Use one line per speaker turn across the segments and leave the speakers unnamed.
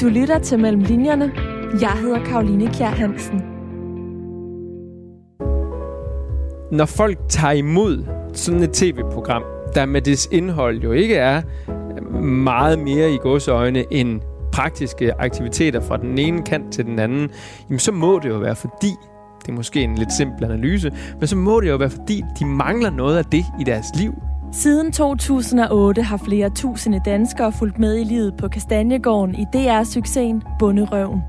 Du lytter til Mellem Linjerne. Jeg hedder Karoline Kjær Hansen.
Når folk tager imod sådan et tv-program, der med dets indhold jo ikke er meget mere i godsøjne end praktiske aktiviteter fra den ene kant til den anden, jamen så må det jo være fordi, det er måske en lidt simpel analyse, men så må det jo være fordi, de mangler noget af det i deres liv.
Siden 2008 har flere tusinde danskere fulgt med i livet på Kastanjegården i DR-succesen Bunderøven.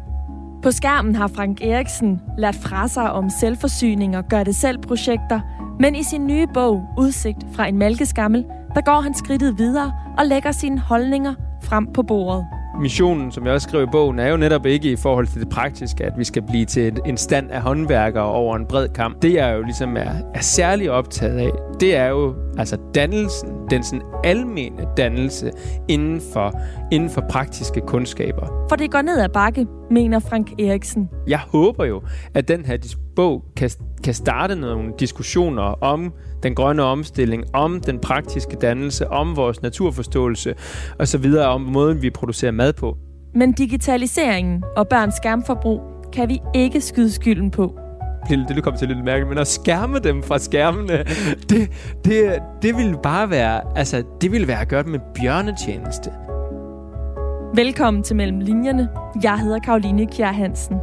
På skærmen har Frank Eriksen lært fra sig om selvforsyning og gør det selv projekter, men i sin nye bog Udsigt fra en malkeskammel, der går han skridtet videre og lægger sine holdninger frem på bordet
missionen, som jeg også skrev i bogen, er jo netop ikke i forhold til det praktiske, at vi skal blive til en stand af håndværkere over en bred kamp. Det jeg jo ligesom er, er særlig optaget af, det er jo altså dannelsen, den sådan almene dannelse inden for, inden for praktiske kundskaber.
For det går ned ad bakke, mener Frank Eriksen.
Jeg håber jo, at den her bog kan, kan starte nogle diskussioner om den grønne omstilling, om den praktiske dannelse, om vores naturforståelse osv., om måden, vi producerer mad på.
Men digitaliseringen og børns skærmforbrug kan vi ikke skyde skylden på.
Det, det kommer til lidt mærkeligt, men at skærme dem fra skærmene, det, det, det ville bare være, altså, det ville være at gøre dem en bjørnetjeneste.
Velkommen til Mellem Linjerne. Jeg hedder Karoline Kjær Hansen.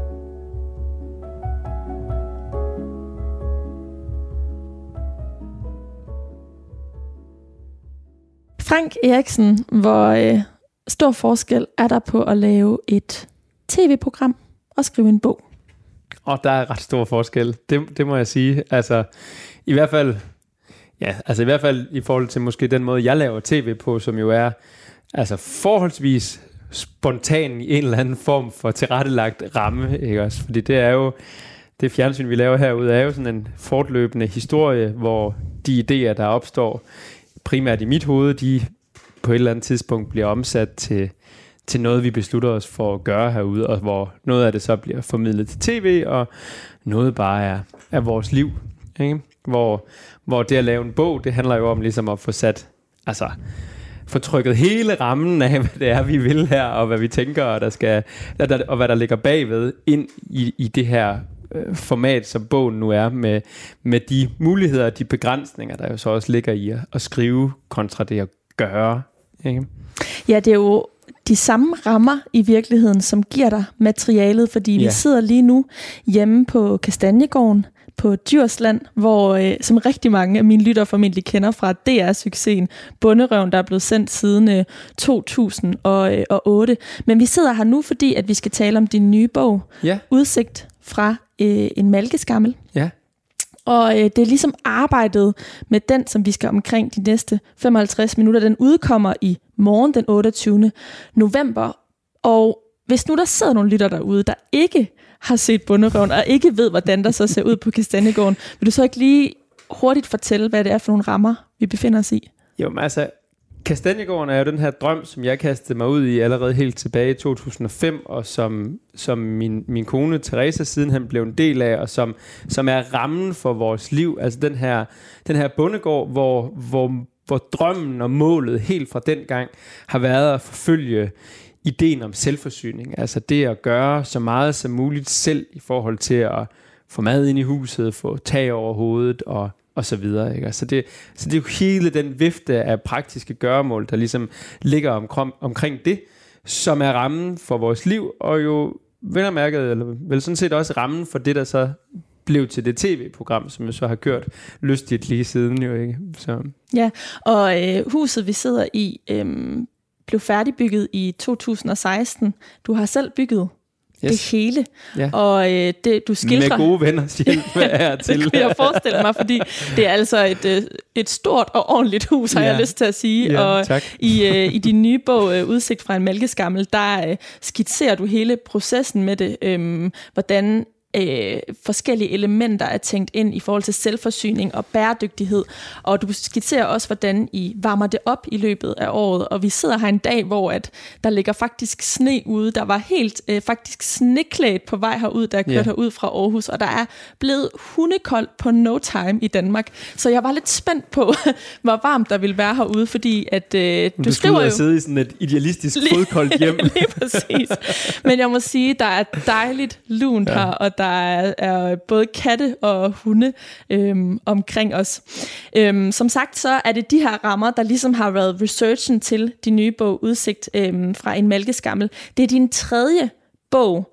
Frank Eriksen, hvor øh, stor forskel er der på at lave et tv-program og skrive en bog?
Og der er ret stor forskel, det, det må jeg sige. Altså, i hvert fald, ja, altså i hvert fald i forhold til måske den måde, jeg laver tv på, som jo er altså forholdsvis spontan i en eller anden form for tilrettelagt ramme, ikke også? Fordi det er jo, det fjernsyn, vi laver herude, er jo sådan en fortløbende historie, hvor de idéer, der opstår, primært i mit hoved, de på et eller andet tidspunkt bliver omsat til, til noget, vi beslutter os for at gøre herude, og hvor noget af det så bliver formidlet til tv, og noget bare er, er vores liv. Ikke? Hvor, hvor det at lave en bog, det handler jo om ligesom at få sat, altså få trykket hele rammen af, hvad det er, vi vil her, og hvad vi tænker, og, der skal, og hvad der ligger bagved, ind i, i det her øh, format, som bogen nu er, med, med de muligheder og de begrænsninger, der jo så også ligger i at, at skrive kontra det at gøre. Ikke?
Ja, det er jo de samme rammer i virkeligheden, som giver dig materialet, fordi ja. vi sidder lige nu hjemme på Kastanjegården på Djursland, hvor øh, som rigtig mange af mine lytter formentlig kender fra DR-succesen Bunderøven, der er blevet sendt siden øh, 2008. Men vi sidder her nu, fordi at vi skal tale om din nye bog, ja. Udsigt fra øh, en malkeskammel.
Ja.
Og øh, det er ligesom arbejdet med den, som vi skal omkring de næste 55 minutter. Den udkommer i morgen den 28. november. Og hvis nu der sidder nogle lytter derude, der ikke har set bunderøven, og ikke ved, hvordan der så ser ud på Kastanjegården, vil du så ikke lige hurtigt fortælle, hvad det er for nogle rammer, vi befinder os i?
Jo, men altså, Kastanjegården er jo den her drøm, som jeg kastede mig ud i allerede helt tilbage i 2005, og som, som min, min kone Teresa siden han blev en del af, og som, som er rammen for vores liv. Altså den her, den her bondegård, hvor, hvor, hvor drømmen og målet helt fra den gang har været at forfølge ideen om selvforsyning. Altså det at gøre så meget som muligt selv i forhold til at få mad ind i huset, få tag over hovedet og og så videre. Ikke? Så, det, så det er jo hele den vifte af praktiske gøremål, der ligesom ligger omkring, omkring det, som er rammen for vores liv, og jo vel mærket, eller vel sådan set også rammen for det, der så blev til det tv-program, som jeg så har kørt lystigt lige siden jo, ikke? Så.
Ja, og øh, huset, vi sidder i, øh, blev færdigbygget i 2016. Du har selv bygget yes. det hele. Ja. Og øh, det, du skildrer...
Med gode venner hjælp er til.
det kan jeg forestille mig, fordi det er altså et, øh, et stort og ordentligt hus, har ja. jeg lyst til at sige.
Ja,
og
tak.
i, øh, i din nye bog, øh, Udsigt fra en mælkeskammel, der øh, skitserer du hele processen med det. Øh, hvordan øh, forskellige elementer er tænkt ind i forhold til selvforsyning og bæredygtighed. Og du skitserer også, hvordan I varmer det op i løbet af året. Og vi sidder her en dag, hvor at der ligger faktisk sne ude. Der var helt øh, faktisk sneklædt på vej herud, jeg kørte yeah. herud fra Aarhus. Og der er blevet hundekoldt på no time i Danmark. Så jeg var lidt spændt på, hvor varmt der ville være herude, fordi at øh,
du, du skriver jo... sidde i sådan et idealistisk fodkoldt hjem.
lige præcis. Men jeg må sige, der er dejligt lunt her, og der er, er både katte og hunde øhm, omkring os. Øhm, som sagt, så er det de her rammer, der ligesom har været researchen til de nye bog Udsigt øhm, fra en mælkeskammel. Det er din tredje bog.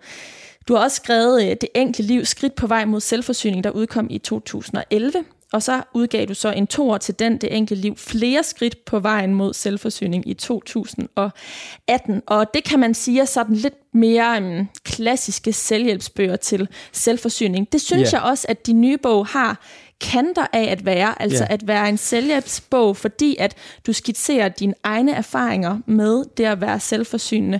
Du har også skrevet øh, Det enkle liv, skridt på vej mod selvforsyning, der udkom i 2011. Og så udgav du så en toer til den, det enkelte liv, flere skridt på vejen mod selvforsyning i 2018. Og det kan man sige er sådan lidt mere um, klassiske selvhjælpsbøger til selvforsyning. Det synes yeah. jeg også, at de nye bog har kanter af at være, altså yeah. at være en selvhjælpsbog, fordi at du skitserer dine egne erfaringer med det at være selvforsynende.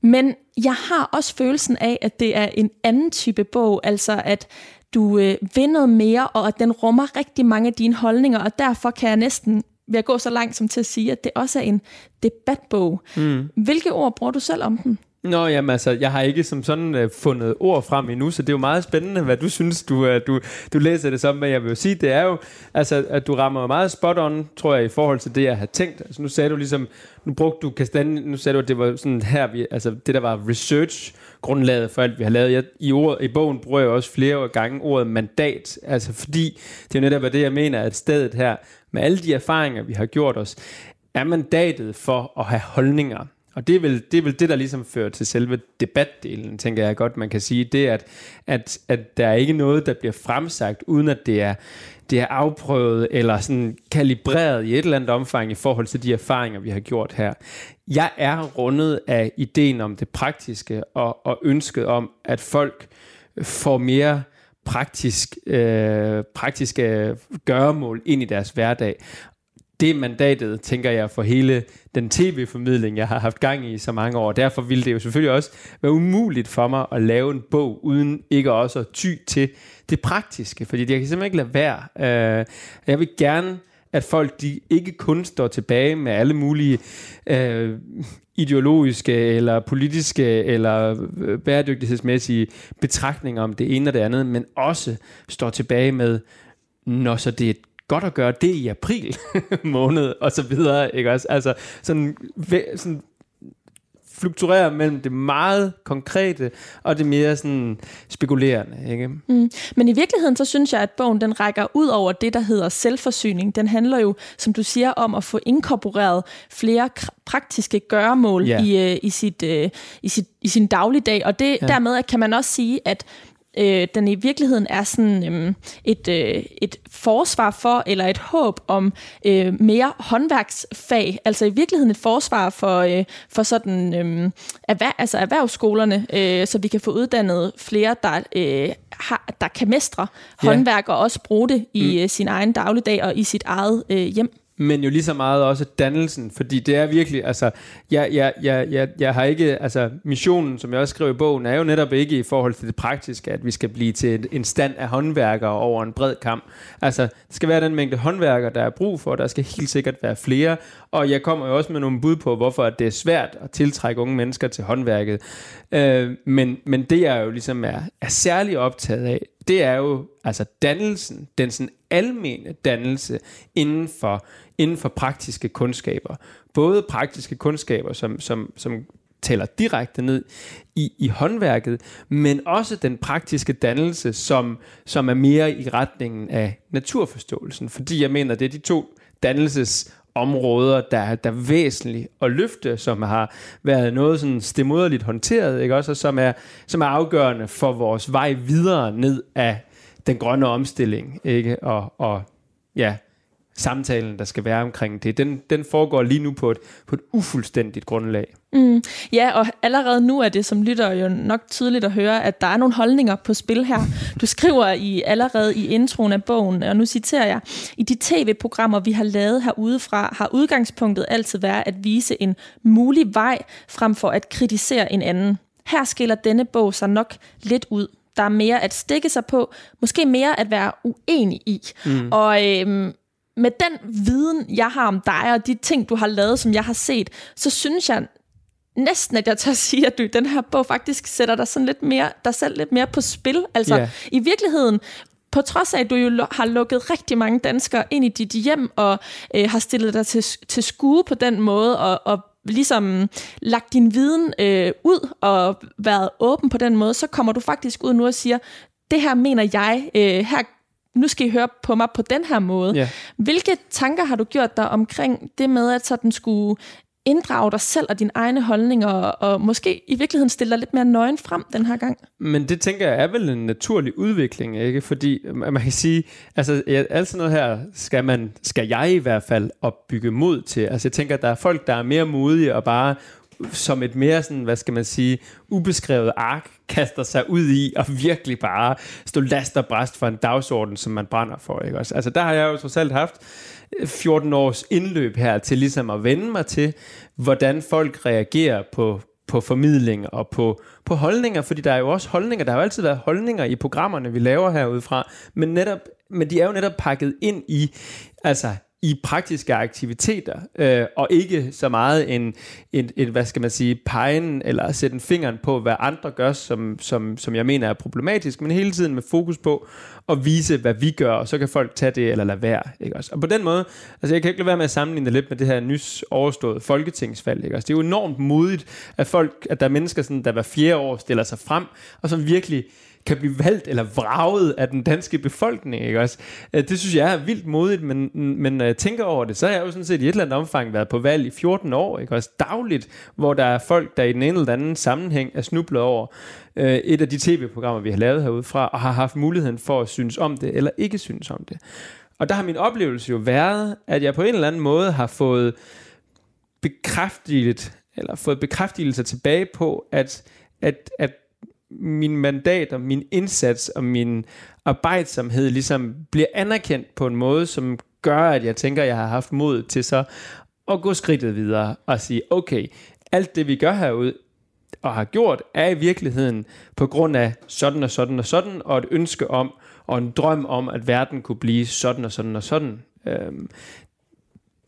Men jeg har også følelsen af, at det er en anden type bog, altså at du øh, vil noget mere, og at den rummer rigtig mange af dine holdninger, og derfor kan jeg næsten vil jeg gå så langt som til at sige, at det også er en debatbog. Mm. Hvilke ord bruger du selv om den?
Nå, jamen altså, jeg har ikke som sådan uh, fundet ord frem endnu, så det er jo meget spændende, hvad du synes, du, uh, du, du læser det som. Men jeg vil jo sige, det er jo, altså, at du rammer meget spot on, tror jeg, i forhold til det, jeg har tænkt. Altså, nu sagde du ligesom, nu brugte du kastanje, nu sagde du, at det var sådan her, vi, altså det der var research, grundlaget for alt, vi har lavet. Jeg, i, ord, I bogen bruger jeg også flere gange ordet mandat, altså fordi det er jo netop det, jeg mener, at stedet her, med alle de erfaringer, vi har gjort os, er mandatet for at have holdninger. Og det er, vel, det er vel det, der ligesom fører til selve debatdelen, tænker jeg godt, man kan sige. Det at, at, at der er ikke noget, der bliver fremsagt, uden at det er, det er afprøvet eller sådan kalibreret i et eller andet omfang i forhold til de erfaringer, vi har gjort her. Jeg er rundet af ideen om det praktiske og, og ønsket om, at folk får mere praktisk, øh, praktiske gøremål ind i deres hverdag det er mandatet, tænker jeg, for hele den tv-formidling, jeg har haft gang i så mange år. Derfor ville det jo selvfølgelig også være umuligt for mig at lave en bog, uden ikke også at ty til det praktiske, fordi jeg kan simpelthen ikke lade være. Øh, jeg vil gerne, at folk de ikke kun står tilbage med alle mulige øh, ideologiske eller politiske eller øh, bæredygtighedsmæssige betragtninger om det ene og det andet, men også står tilbage med, når så det er godt at gøre det i april måned, og så videre, ikke også? Altså, sådan, sådan fluktuerer mellem det meget konkrete og det mere sådan spekulerende. Ikke? Mm.
Men i virkeligheden, så synes jeg, at bogen den rækker ud over det, der hedder selvforsyning. Den handler jo, som du siger, om at få inkorporeret flere praktiske gøremål yeah. i, uh, i, sit, uh, i, sit, i sin dagligdag. Og det, ja. dermed kan man også sige, at øh, den i virkeligheden er sådan øh, et, øh, et forsvar for, eller et håb om øh, mere håndværksfag. Altså i virkeligheden et forsvar for, øh, for sådan øh, erhver, altså erhvervsskolerne, øh, så vi kan få uddannet flere, der, øh, har, der kan mestre ja. håndværk og også bruge det i mm. Øh, sin egen dagligdag og i sit eget øh, hjem
men jo lige så meget også dannelsen, fordi det er virkelig, altså, jeg, jeg, jeg, jeg, jeg har ikke, altså, missionen, som jeg også skrev i bogen, er jo netop ikke i forhold til det praktiske, at vi skal blive til en stand af håndværkere over en bred kamp. Altså, det skal være den mængde håndværkere, der er brug for, der skal helt sikkert være flere, og jeg kommer jo også med nogle bud på, hvorfor det er svært at tiltrække unge mennesker til håndværket. Øh, men, men det, jeg jo ligesom er, er særlig optaget af, det er jo altså dannelsen, den sådan almene dannelse inden for, inden for praktiske kundskaber. Både praktiske kundskaber, som, som, som tæller direkte ned i, i håndværket, men også den praktiske dannelse, som, som er mere i retningen af naturforståelsen. Fordi jeg mener, det er de to dannelses områder, der, der er væsentligt at løfte, som har været noget sådan stemoderligt håndteret, ikke også, og som er, som er afgørende for vores vej videre ned af den grønne omstilling, ikke, og, og ja, samtalen, der skal være omkring det, den, den foregår lige nu på et, på et ufuldstændigt grundlag.
Mm, ja, og allerede nu er det som lytter jo nok tydeligt at høre, at der er nogle holdninger på spil her. Du skriver i allerede i introen af bogen, og nu citerer jeg, i de tv-programmer, vi har lavet herudefra, har udgangspunktet altid været at vise en mulig vej, frem for at kritisere en anden. Her skiller denne bog sig nok lidt ud. der er mere at stikke sig på, måske mere at være uenig i. Mm. Og øhm, med den viden, jeg har om dig, og de ting, du har lavet, som jeg har set, så synes jeg næsten, at jeg tør sige, at du den her bog faktisk sætter dig, sådan lidt mere, dig selv lidt mere på spil. Altså, yeah. i virkeligheden, på trods af, at du jo har lukket rigtig mange danskere ind i dit hjem, og øh, har stillet dig til, til skue på den måde, og, og ligesom lagt din viden øh, ud, og været åben på den måde, så kommer du faktisk ud nu og siger, det her mener jeg, øh, her nu skal I høre på mig på den her måde. Yeah. Hvilke tanker har du gjort dig omkring det med, at sådan skulle inddrage dig selv og dine egne holdninger, og måske i virkeligheden stille dig lidt mere nøgen frem den her gang.
Men det tænker jeg er vel en naturlig udvikling, ikke? Fordi man kan sige, altså alt sådan noget her skal, man, skal jeg i hvert fald opbygge mod til. Altså jeg tænker, at der er folk, der er mere modige og bare som et mere sådan, hvad skal man sige, ubeskrevet ark, kaster sig ud i og virkelig bare stå last og bræst for en dagsorden, som man brænder for. Ikke? Også, altså der har jeg jo trods alt haft øh, 14 års indløb her til ligesom at vende mig til, hvordan folk reagerer på, på formidling og på, på holdninger, fordi der er jo også holdninger, der har jo altid været holdninger i programmerne, vi laver herudefra, men, netop, men de er jo netop pakket ind i altså i praktiske aktiviteter, øh, og ikke så meget en, en, en, hvad skal man sige, pegen eller sætte en fingeren på, hvad andre gør, som, som, som jeg mener er problematisk, men hele tiden med fokus på at vise, hvad vi gør, og så kan folk tage det eller lade være. Ikke også? Og på den måde, altså jeg kan ikke lade være med at sammenligne det lidt med det her nys overståede folketingsvalg. Ikke også? Det er jo enormt modigt, at folk, at der er mennesker, sådan, der hver fjerde år stiller sig frem, og som virkelig kan blive valgt eller vraget af den danske befolkning, ikke også? Øh, det synes jeg er vildt modigt, men, men når jeg tænker over det, så har jeg jo sådan set i et eller andet omfang været på valg i 14 år, ikke også? Dagligt, hvor der er folk, der i den ene eller anden sammenhæng er snublet over øh, et af de tv-programmer, vi har lavet herude fra, og har haft muligheden for at synes om det, eller ikke synes om det. Og der har min oplevelse jo været, at jeg på en eller anden måde har fået bekræftet, eller fået bekræftelse tilbage på, at, at, at min mandat og min indsats og min arbejdsomhed ligesom bliver anerkendt på en måde, som gør, at jeg tænker, at jeg har haft mod til så at gå skridtet videre og sige, okay, alt det vi gør herude og har gjort, er i virkeligheden på grund af sådan og sådan og sådan, og et ønske om, og en drøm om, at verden kunne blive sådan og sådan og sådan. Øhm,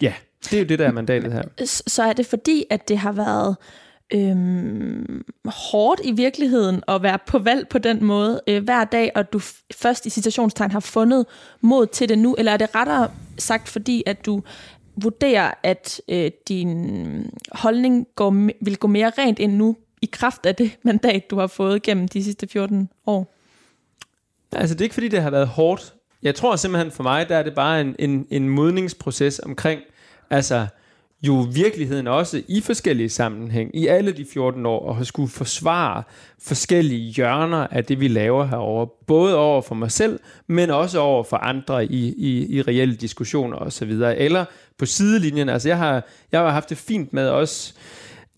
ja, det er jo det, der er mandatet her.
Så er det fordi, at det har været øhm, hårdt i virkeligheden at være på valg på den måde øh, hver dag, og du først i citationstegn har fundet mod til det nu, eller er det rettere sagt fordi, at du vurderer, at øh, din holdning går, vil gå mere rent ind nu, i kraft af det mandat, du har fået gennem de sidste 14 år?
Altså, det er ikke fordi, det har været hårdt. Jeg tror simpelthen for mig, der er det bare en, en, en modningsproces omkring, altså, jo virkeligheden også i forskellige sammenhæng, i alle de 14 år, og har skulle forsvare forskellige hjørner af det, vi laver herover både over for mig selv, men også over for andre i, i, i reelle diskussioner osv., eller på sidelinjen. Altså jeg har, jeg har haft det fint med også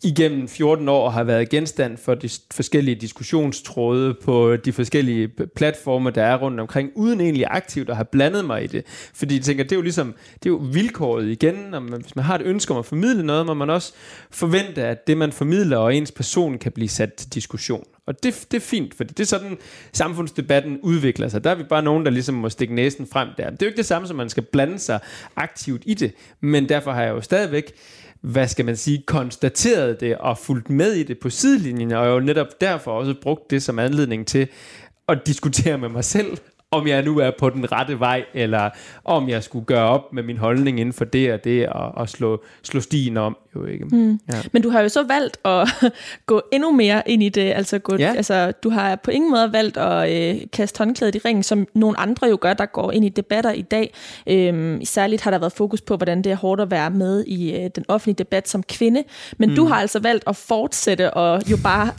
igennem 14 år har været genstand for de forskellige diskussionstråde på de forskellige platforme, der er rundt omkring, uden egentlig aktivt at have blandet mig i det. Fordi jeg tænker, det er jo ligesom, det er jo vilkåret igen, når man, hvis man har et ønske om at formidle noget, må man også forvente, at det man formidler og ens person kan blive sat til diskussion. Og det, det er fint, for det er sådan, samfundsdebatten udvikler sig. Der er vi bare nogen, der ligesom må stikke næsen frem der. Det er jo ikke det samme, som man skal blande sig aktivt i det, men derfor har jeg jo stadigvæk hvad skal man sige, konstateret det og fulgt med i det på sidelinjen, og jo netop derfor også brugt det som anledning til at diskutere med mig selv, om jeg nu er på den rette vej, eller om jeg skulle gøre op med min holdning inden for det og det, og, og slå, slå stien om. Jo, ikke? Mm.
Ja. Men du har jo så valgt at gå endnu mere ind i det. Altså, gå, ja. altså, du har på ingen måde valgt at øh, kaste håndklædet i ringen, som nogle andre jo gør, der går ind i debatter i dag. Øhm, særligt har der været fokus på, hvordan det er hårdt at være med i øh, den offentlige debat som kvinde. Men mm. du har altså valgt at fortsætte og jo bare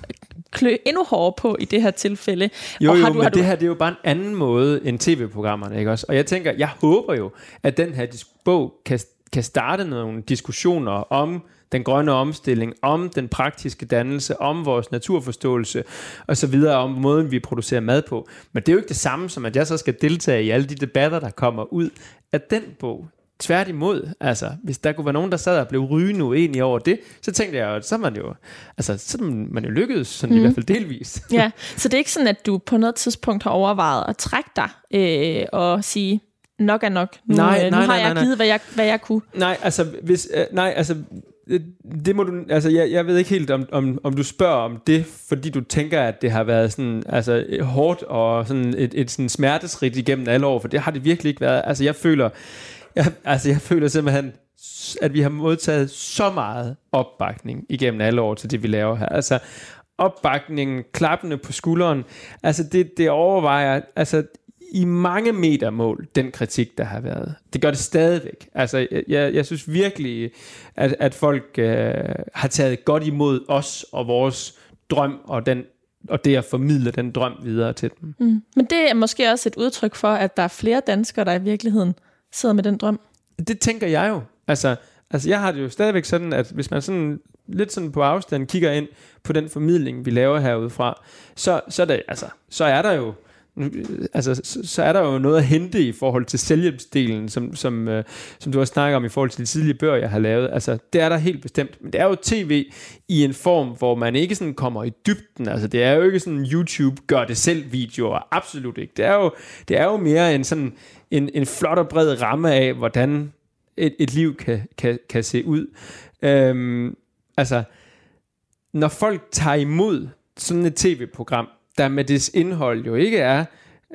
klø endnu hårdere på i det her tilfælde.
Jo,
og
har jo, du, men har det du... her det er jo bare en anden måde end tv-programmerne, ikke også? Og jeg tænker, jeg håber jo, at den her bog kan, kan starte nogle diskussioner om den grønne omstilling, om den praktiske dannelse, om vores naturforståelse og så videre, om måden vi producerer mad på. Men det er jo ikke det samme som, at jeg så skal deltage i alle de debatter, der kommer ud af den bog. Tværtimod, altså, hvis der kunne være nogen, der sad og blev rygende uenige over det, så tænkte jeg, at så er man jo, altså, så er man jo lykkedes, sådan mm. i mhm. hvert fald delvis.
Ja, så det er ikke sådan, at du på noget tidspunkt har overvejet at trække dig øh, og sige, nok er nok. Nu, nej, øh, nu nej, har nej, jeg nej, givet, hvad jeg, hvad jeg kunne.
Nej, altså, hvis, øh, nej, altså det, det må du, altså jeg, jeg ved ikke helt, om, om, om du spørger om det, fordi du tænker, at det har været sådan, altså, hårdt og sådan et, et sådan smertesrigt igennem alle år, for det har det virkelig ikke været. Altså jeg føler, jeg, altså jeg føler simpelthen, at vi har modtaget så meget opbakning igennem alle år til det, vi laver her. Altså opbakningen, klappende på skulderen, altså det, det overvejer, altså i mange meter mål, den kritik, der har været. Det gør det stadigvæk. Altså, jeg, jeg synes virkelig, at, at folk øh, har taget godt imod os og vores drøm og den og det at formidle den drøm videre til dem.
Mm. Men det er måske også et udtryk for, at der er flere danskere, der i virkeligheden sidder med den drøm.
Det tænker jeg jo. Altså, altså jeg har det jo stadigvæk sådan, at hvis man sådan lidt sådan på afstand kigger ind på den formidling, vi laver herudefra, så, så, er, det, altså, så er der jo altså, så, så er der jo noget at hente i forhold til selvhjælpsdelen, som, som, øh, som du har snakket om i forhold til de tidlige bøger, jeg har lavet. Altså, det er der helt bestemt. Men det er jo tv i en form, hvor man ikke sådan kommer i dybden. Altså, det er jo ikke sådan YouTube gør det selv videoer. Absolut ikke. Det er jo, det er jo mere en sådan en, en flot og bred ramme af, hvordan et, et liv kan, kan, kan se ud. Øhm, altså, når folk tager imod sådan et tv-program, der med dets indhold jo ikke er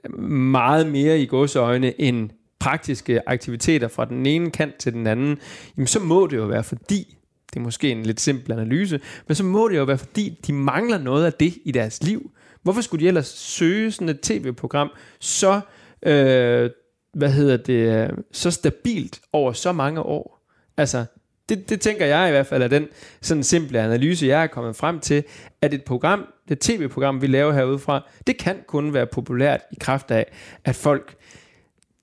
øh, meget mere i godsøjne end praktiske aktiviteter fra den ene kant til den anden, jamen så må det jo være fordi, det er måske en lidt simpel analyse, men så må det jo være fordi, de mangler noget af det i deres liv. Hvorfor skulle de ellers søge sådan et tv-program så, øh, hvad hedder det, øh, så stabilt over så mange år? Altså, det, det tænker jeg i hvert fald er den sådan simple analyse, jeg er kommet frem til, at et program, det tv-program, vi laver herude fra, det kan kun være populært i kraft af, at folk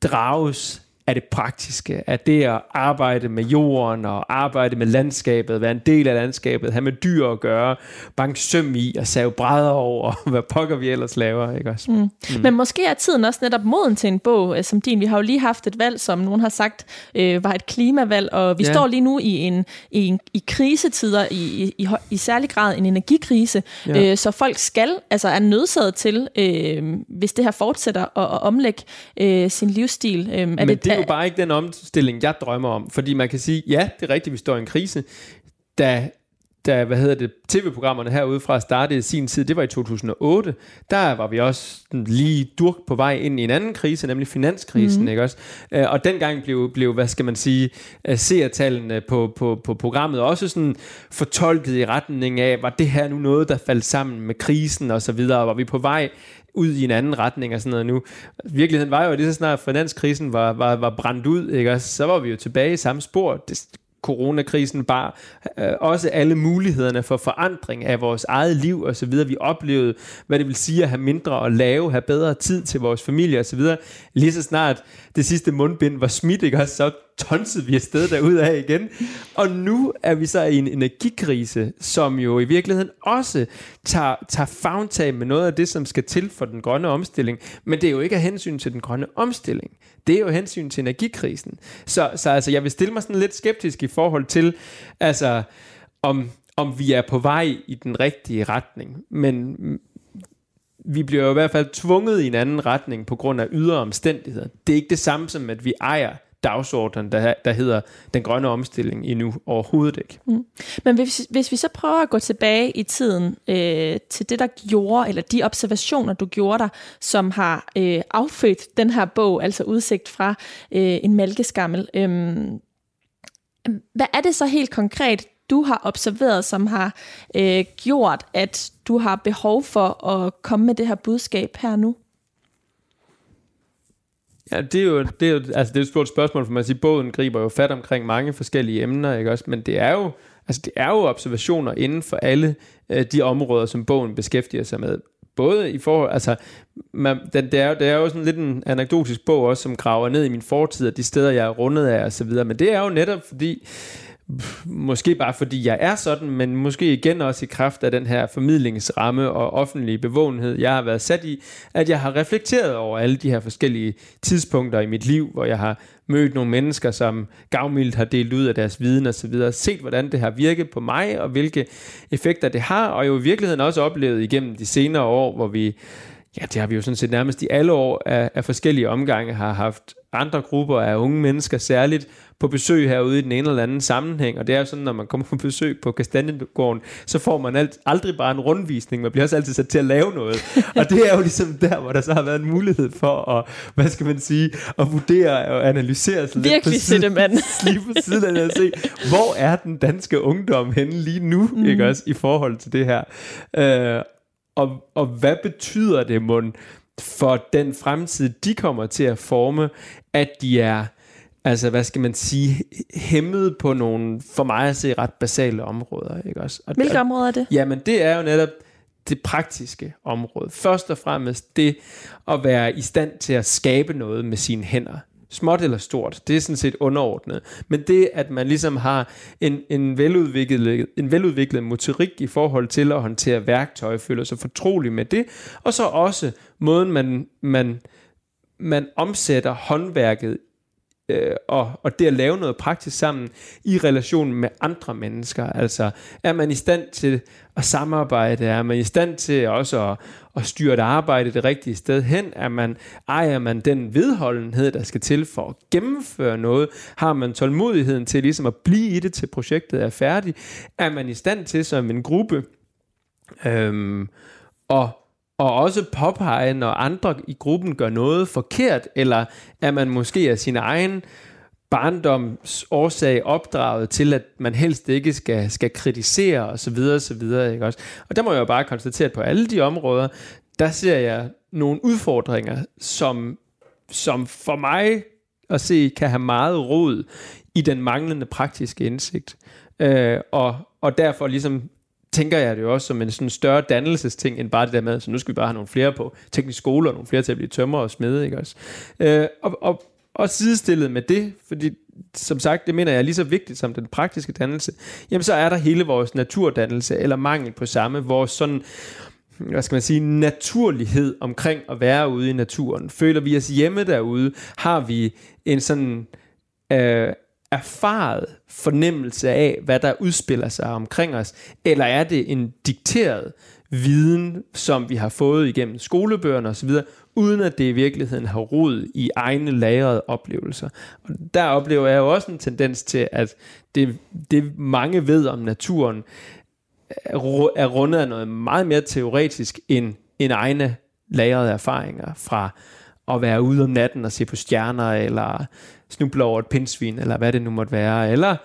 drages af det praktiske, af det at arbejde med jorden og arbejde med landskabet, være en del af landskabet, have med dyr at gøre, banke søm i og save brædder over, hvad pokker vi ellers laver. Ikke også? Mm.
Mm. Men måske er tiden også netop moden til en bog øh, som din. Vi har jo lige haft et valg, som nogen har sagt øh, var et klimavalg, og vi ja. står lige nu i en, i, en, i krisetider, i, i, i, i særlig grad en energikrise, ja. øh, så folk skal, altså er nødsaget til, øh, hvis det her fortsætter, at, at omlægge øh, sin livsstil.
Øh, er Men det, det jo bare ikke den omstilling, jeg drømmer om. Fordi man kan sige, ja, det er rigtigt, vi står i en krise. Da da hvad hedder det, tv-programmerne herude fra startede i sin tid, det var i 2008, der var vi også lige durk på vej ind i en anden krise, nemlig finanskrisen, mm. ikke også? Øh, og dengang blev, blev, hvad skal man sige, øh, seertallene på, på, på programmet også sådan fortolket i retning af, var det her nu noget, der faldt sammen med krisen og så videre, var vi på vej ud i en anden retning og sådan noget nu. Virkeligheden var jo, at lige så snart finanskrisen var, var, var brændt ud, ikke? så var vi jo tilbage i samme spor. Det, coronakrisen bare øh, også alle mulighederne for forandring af vores eget liv og så videre. Vi oplevede, hvad det vil sige at have mindre at lave, have bedre tid til vores familie og så videre. Lige så snart det sidste mundbind var smidt, ikke? så tonsede vi afsted derud af igen. Og nu er vi så i en energikrise, som jo i virkeligheden også tager, tager fagtag med noget af det, som skal til for den grønne omstilling. Men det er jo ikke af hensyn til den grønne omstilling. Det er jo hensyn til energikrisen. Så, så altså, jeg vil stille mig sådan lidt skeptisk i forhold til, altså, om, om vi er på vej i den rigtige retning. Men vi bliver jo i hvert fald tvunget i en anden retning på grund af ydre omstændigheder. Det er ikke det samme som, at vi ejer dagsordenen, der, der hedder den grønne omstilling endnu overhovedet ikke. Mm.
Men hvis, hvis vi så prøver at gå tilbage i tiden øh, til det, der gjorde, eller de observationer, du gjorde dig, som har øh, affødt den her bog, altså udsigt fra øh, en malkeskammel. Øh, hvad er det så helt konkret, du har observeret, som har øh, gjort, at du har behov for at komme med det her budskab her nu?
Ja, det er jo, det er jo, altså det er et stort spørgsmål, for man siger, bogen griber jo fat omkring mange forskellige emner, ikke også? Men det er jo, altså det er jo observationer inden for alle øh, de områder, som bogen beskæftiger sig med. Både i forhold, altså, man, den, det, er, det er jo sådan lidt en anekdotisk bog også, som graver ned i min fortid, og de steder, jeg er rundet af, og så videre. Men det er jo netop fordi, måske bare fordi jeg er sådan, men måske igen også i kraft af den her formidlingsramme og offentlige bevågenhed, jeg har været sat i, at jeg har reflekteret over alle de her forskellige tidspunkter i mit liv, hvor jeg har mødt nogle mennesker, som gavmildt har delt ud af deres viden og så videre, set hvordan det har virket på mig, og hvilke effekter det har, og jo i virkeligheden også oplevet igennem de senere år, hvor vi Ja, det har vi jo sådan set nærmest i alle år af, af forskellige omgange har haft andre grupper af unge mennesker særligt på besøg herude i den ene eller anden sammenhæng. Og det er jo sådan, når man kommer på besøg på Kastanjegården, så får man alt, aldrig bare en rundvisning. Man bliver også altid sat til at lave noget. og det er jo ligesom der, hvor der så har været en mulighed for at, hvad skal man sige, at vurdere og analysere sig
Virkelig
lidt på siden, lige på siden af at se, hvor er den danske ungdom henne lige nu, mm. ikke også, i forhold til det her. Uh, og, og hvad betyder det, mon, for den fremtid, de kommer til at forme, at de er, altså hvad skal man sige, hæmmet på nogle, for mig at se, ret basale områder. Ikke også?
Og, Hvilke områder er det?
Jamen det er jo netop det praktiske område. Først og fremmest det at være i stand til at skabe noget med sine hænder småt eller stort, det er sådan set underordnet. Men det, at man ligesom har en, en, veludviklet, en veludviklet motorik i forhold til at håndtere værktøj, føler sig fortrolig med det, og så også måden, man, man, man omsætter håndværket øh, og, og det at lave noget praktisk sammen i relation med andre mennesker. Altså, er man i stand til at samarbejde? Er man i stand til også at, at styre et arbejde det rigtige sted hen? Er man, ejer man den vedholdenhed, der skal til for at gennemføre noget? Har man tålmodigheden til ligesom at blive i det, til projektet er færdigt? Er man i stand til som en gruppe øhm, og og også påpege, når andre i gruppen gør noget forkert, eller er man måske af sin egen barndoms årsag opdraget til, at man helst ikke skal, skal kritisere og så videre, og så videre, ikke også? Og der må jeg jo bare konstatere, at på alle de områder, der ser jeg nogle udfordringer, som, som for mig at se, kan have meget rod i den manglende praktiske indsigt. Øh, og, og derfor ligesom tænker jeg det jo også som en sådan større dannelsesting, end bare det der med, så nu skal vi bare have nogle flere på teknisk skole, og nogle flere til at blive tømmer og smede, ikke også? Øh, og, og, og sidestillet med det, fordi som sagt, det mener jeg er lige så vigtigt som den praktiske dannelse, jamen så er der hele vores naturdannelse, eller mangel på samme, vores sådan, hvad skal man sige, naturlighed omkring at være ude i naturen. Føler vi os hjemme derude? Har vi en sådan øh, erfaret fornemmelse af, hvad der udspiller sig omkring os, eller er det en dikteret viden, som vi har fået igennem skolebøgerne osv., uden at det i virkeligheden har rod i egne lagrede oplevelser. Og der oplever jeg jo også en tendens til, at det, det mange ved om naturen, er rundet af noget meget mere teoretisk end, end egne lagrede erfaringer fra at være ude om natten og se på stjerner, eller snuble over et pindsvin, eller hvad det nu måtte være, eller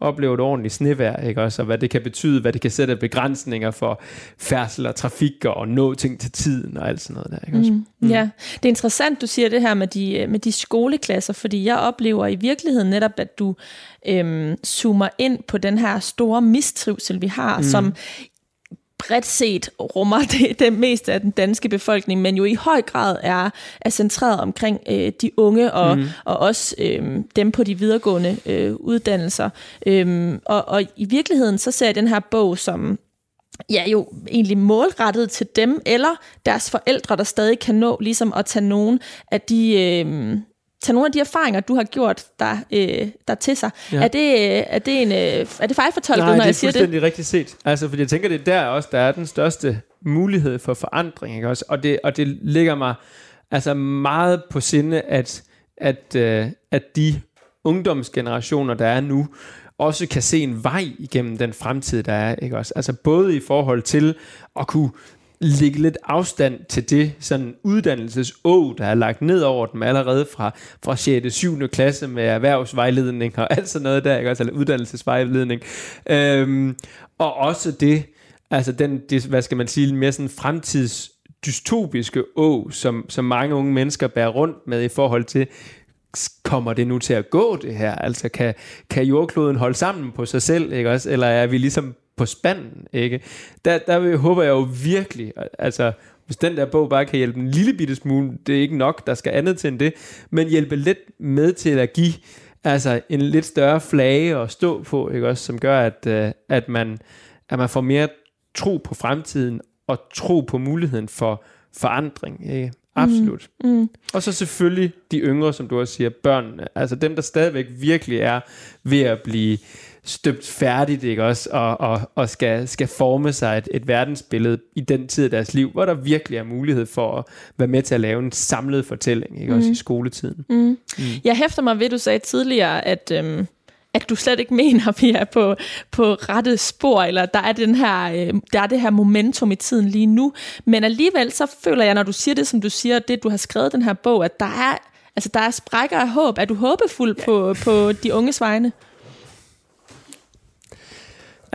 opleve et ordentligt snevejr, ikke også, og hvad det kan betyde, hvad det kan sætte begrænsninger for færdsel og trafik og nå ting til tiden og alt sådan noget der, ikke også? Mm.
Mm. Ja, det er interessant, du siger det her med de, med de skoleklasser, fordi jeg oplever i virkeligheden netop, at du øhm, zoomer ind på den her store mistrivsel, vi har, mm. som bredt set rummer det, det meste af den danske befolkning, men jo i høj grad er, er centreret omkring øh, de unge og, mm. og også øh, dem på de videregående øh, uddannelser. Øh, og, og i virkeligheden så ser jeg den her bog som ja, jo egentlig målrettet til dem eller deres forældre, der stadig kan nå ligesom at tage nogen af de... Øh, tage nogle af de erfaringer, du har gjort der, øh, der til sig. Ja. Er, det, øh, er det en øh, er det fejlfortolket,
når
jeg siger det?
Nej, det er rigtigt set. Altså, fordi jeg tænker, det er der også, der er den største mulighed for forandring. Ikke også? Og, det, og det ligger mig altså meget på sinde, at, at, øh, at de ungdomsgenerationer, der er nu, også kan se en vej igennem den fremtid, der er. Ikke også? Altså både i forhold til at kunne lægge lidt afstand til det sådan uddannelseså, der er lagt ned over dem allerede fra, fra 6. og 7. klasse med erhvervsvejledning og alt sådan noget der, ikke? Altså, eller uddannelsesvejledning. Øhm, og også det, altså den, det, hvad skal man sige, mere sådan fremtids dystopiske å, som, som mange unge mennesker bærer rundt med i forhold til, kommer det nu til at gå det her? Altså kan, kan jordkloden holde sammen på sig selv, ikke også? Eller er vi ligesom på spanden, ikke? Der, der håber jeg jo virkelig, altså hvis den der bog bare kan hjælpe en lille bitte smule, det er ikke nok, der skal andet til end det, men hjælpe lidt med til at give altså en lidt større flage at stå på, ikke også, som gør, at, øh, at, man, at man får mere tro på fremtiden, og tro på muligheden for forandring. Ikke? Absolut. Mm. Mm. Og så selvfølgelig de yngre, som du også siger, børnene. Altså dem, der stadigvæk virkelig er ved at blive støbt færdigt, ikke også, og, og, og skal, skal forme sig et, et verdensbillede i den tid af deres liv, hvor der virkelig er mulighed for at være med til at lave en samlet fortælling, ikke mm. også i skoletiden. Mm. Mm.
Jeg hæfter mig ved, du sagde tidligere, at... Øhm at du slet ikke mener, at vi er på, på rette spor, eller der er, den her, øh, der er det her momentum i tiden lige nu. Men alligevel så føler jeg, når du siger det, som du siger, det du har skrevet den her bog, at der er, altså, der er sprækker af håb. Er du håbefuld på, på de unges vegne?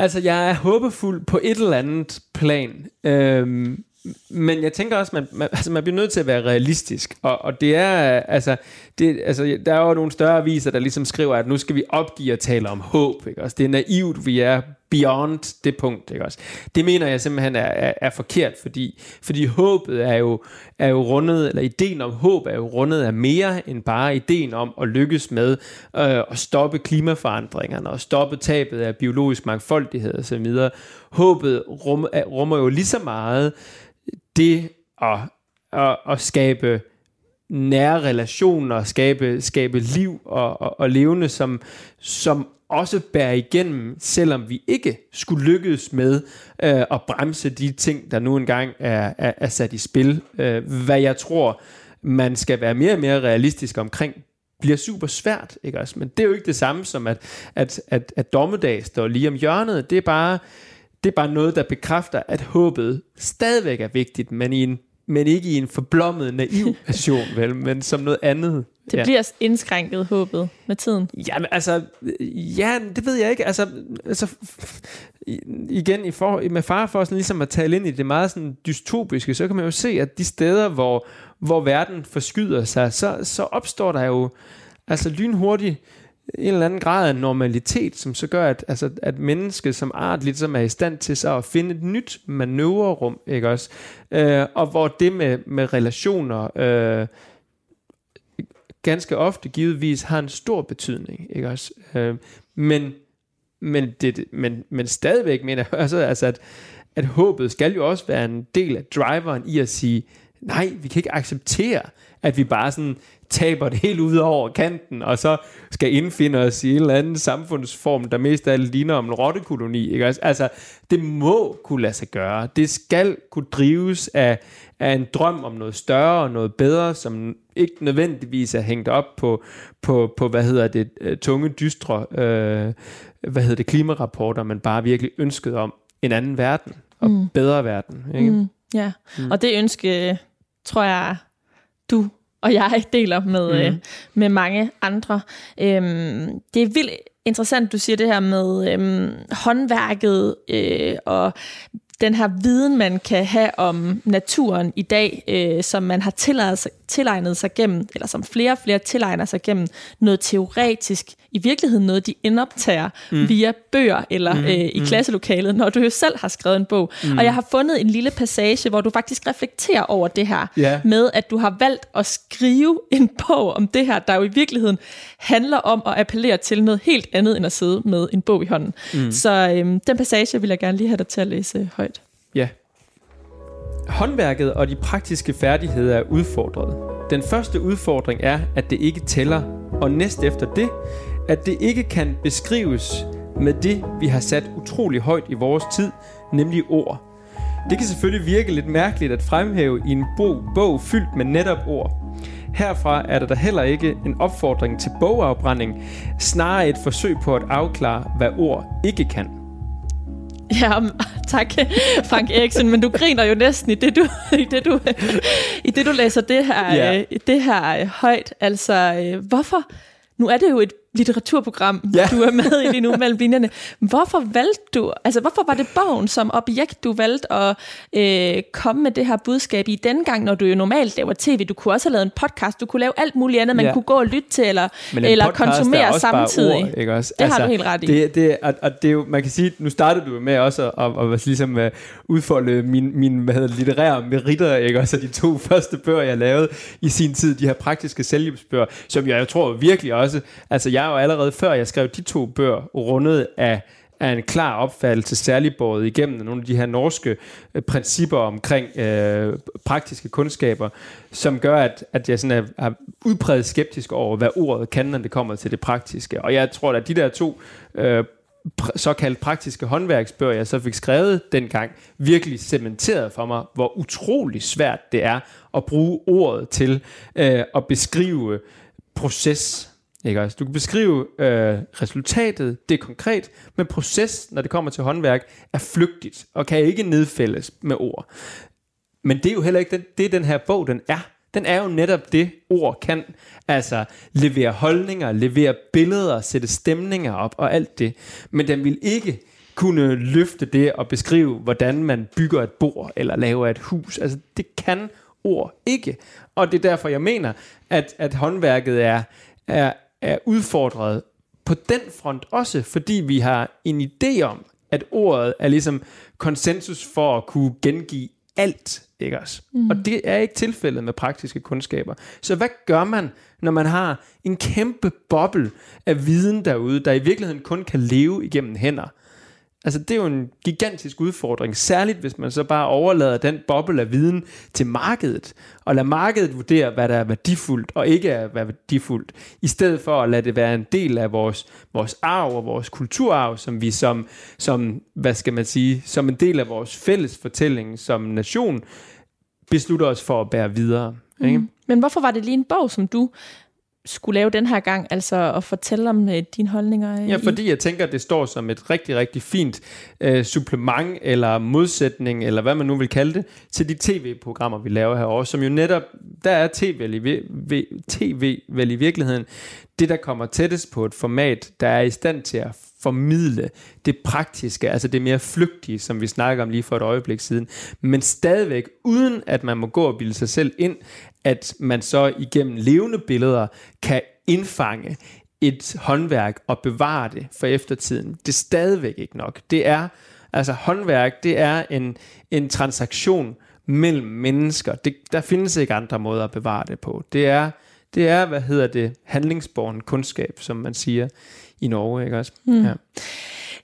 Altså, jeg er håbefuld på et eller andet plan. Øhm, men jeg tænker også, man, man, altså man bliver nødt til at være realistisk, og, og det er, altså, det, altså, der er jo nogle større aviser, der ligesom skriver, at nu skal vi opgive at tale om håb, ikke også? Det er naivt, vi er beyond det punkt, ikke også? Det mener jeg simpelthen er, er, er forkert, fordi, fordi håbet er jo, er jo rundet, eller ideen om håb er jo rundet af mere end bare ideen om at lykkes med øh, at stoppe klimaforandringerne og stoppe tabet af biologisk mangfoldighed osv. Håbet rum, rummer jo lige så meget det at, at, at skabe nære relationer, skabe, skabe liv og, og, og levende, som, som også bærer igennem, selvom vi ikke skulle lykkes med øh, at bremse de ting, der nu engang er, er, er sat i spil. Øh, hvad jeg tror, man skal være mere og mere realistisk omkring, bliver super svært, ikke også? Men det er jo ikke det samme som, at, at, at, at dommedag står lige om hjørnet. Det er bare det er bare noget, der bekræfter, at håbet stadigvæk er vigtigt, men, i en, men ikke i en forblommet, naiv version, vel, men som noget andet.
Det ja. bliver indskrænket, håbet, med tiden.
Jamen, altså, ja, det ved jeg ikke. Altså, altså igen, i for, med far for sådan ligesom at tale ind i det meget sådan dystopiske, så kan man jo se, at de steder, hvor, hvor verden forskyder sig, så, så opstår der jo altså lynhurtigt en eller anden grad af normalitet, som så gør, at, altså, at mennesket som art ligesom er i stand til så at finde et nyt manøvrerum, ikke også? Øh, og hvor det med, med relationer øh, ganske ofte givetvis har en stor betydning, ikke også? Øh, men, men, det, men, men stadigvæk mener jeg også, altså, at, at håbet skal jo også være en del af driveren i at sige, nej, vi kan ikke acceptere, at vi bare sådan taber det helt ud over kanten, og så skal indfinde os i en eller anden samfundsform, der mest af alt ligner om en rottekoloni. Ikke? Altså, det må kunne lade sig gøre. Det skal kunne drives af, af en drøm om noget større og noget bedre, som ikke nødvendigvis er hængt op på, på, på hvad hedder det, øh, tunge, dystre, øh, hvad hedder det, klimarapporter, men bare virkelig ønsket om en anden verden, og mm. bedre verden. Ikke? Mm,
ja, mm. og det ønske, tror jeg, du og jeg deler med, mm. øh, med mange andre. Øhm, det er vildt interessant, du siger det her med øhm, håndværket øh, og den her viden, man kan have om naturen i dag, øh, som man har tilegnet sig, tilegnet sig gennem, eller som flere og flere tilegner sig gennem noget teoretisk, i virkeligheden noget, de indoptager mm. via bøger eller mm. øh, i mm. klasselokalet, når du jo selv har skrevet en bog. Mm. Og jeg har fundet en lille passage, hvor du faktisk reflekterer over det her, yeah. med at du har valgt at skrive en bog om det her, der jo i virkeligheden handler om at appellere til noget helt andet, end at sidde med en bog i hånden. Mm. Så øh, den passage vil jeg gerne lige have dig til at læse højt.
Ja. Håndværket og de praktiske færdigheder er udfordret. Den første udfordring er, at det ikke tæller, og næst efter det, at det ikke kan beskrives med det, vi har sat utrolig højt i vores tid, nemlig ord. Det kan selvfølgelig virke lidt mærkeligt at fremhæve i en bog, bog fyldt med netop ord. Herfra er der da heller ikke en opfordring til bogafbrænding, snarere et forsøg på at afklare, hvad ord ikke kan.
Ja, tak Frank Eriksen, men du griner jo næsten i det, du, i det, du, i det, du læser det her, ja. det her højt. Altså, øh, hvorfor? Nu er det jo et litteraturprogram, ja. du er med i lige nu mellem linjerne. Hvorfor valgte du, altså hvorfor var det bogen som objekt, du valgte at øh, komme med det her budskab i den gang, når du jo normalt laver tv? Du kunne også have lavet en podcast, du kunne lave alt muligt andet, man ja. kunne gå og lytte til, eller, eller konsumere samtidig. Ord, ikke også? Det altså, har du helt ret i.
Det, det, og, og det er jo, man kan sige, nu startede du med også at, at, at ligesom uh, udfolde min, min hvad hedder, litterære meritter, ikke også? De to første bøger, jeg lavede i sin tid, de her praktiske selvhjælpsbøger, som jeg, jeg tror virkelig også, altså jeg er jo allerede før jeg skrev de to bøger rundet af er en klar opfattelse, særligt båret igennem nogle af de her norske øh, principper omkring øh, praktiske kundskaber, som gør, at, at jeg sådan er, er udpræget skeptisk over, hvad ordet kan, når det kommer til det praktiske. Og jeg tror, at de der to øh, pr- såkaldt praktiske håndværksbøger, jeg så fik skrevet dengang, virkelig cementeret for mig, hvor utrolig svært det er at bruge ordet til øh, at beskrive proces ikke også? Du kan beskrive øh, resultatet, det er konkret, men proces, når det kommer til håndværk, er flygtigt og kan ikke nedfældes med ord. Men det er jo heller ikke den, det, den her bog den er. Den er jo netop det, ord kan. Altså levere holdninger, levere billeder, sætte stemninger op og alt det. Men den vil ikke kunne løfte det og beskrive, hvordan man bygger et bord eller laver et hus. Altså det kan ord ikke. Og det er derfor, jeg mener, at, at håndværket er, er, er udfordret på den front også, fordi vi har en idé om, at ordet er ligesom konsensus for at kunne gengive alt, ikke også? Mm. Og det er ikke tilfældet med praktiske kundskaber. Så hvad gør man, når man har en kæmpe boble af viden derude, der i virkeligheden kun kan leve igennem hænder? Altså det er jo en gigantisk udfordring, særligt hvis man så bare overlader den boble af viden til markedet, og lader markedet vurdere, hvad der er værdifuldt og ikke er værdifuldt, i stedet for at lade det være en del af vores, vores arv og vores kulturarv, som vi som, som, hvad skal man sige, som en del af vores fælles fortælling som nation, beslutter os for at bære videre. Ikke? Mm.
Men hvorfor var det lige en bog, som du skulle lave den her gang, altså at fortælle om øh, dine holdninger? Øh,
Ja, fordi jeg tænker, at det står som et rigtig, rigtig fint øh, supplement eller modsætning, eller hvad man nu vil kalde det, til de tv-programmer, vi laver herovre, som jo netop, der er tv vel i, tv vel i virkeligheden det, der kommer tættest på et format, der er i stand til at formidle det praktiske, altså det mere flygtige, som vi snakker om lige for et øjeblik siden, men stadigvæk uden at man må gå og bilde sig selv ind, at man så igennem levende billeder kan indfange et håndværk og bevare det for eftertiden. Det er stadigvæk ikke nok. Det er, altså håndværk, det er en, en transaktion mellem mennesker. Det, der findes ikke andre måder at bevare det på. Det er, det er hvad hedder det, handlingsborgen kundskab, som man siger i Norge, ikke også? Mm. Ja.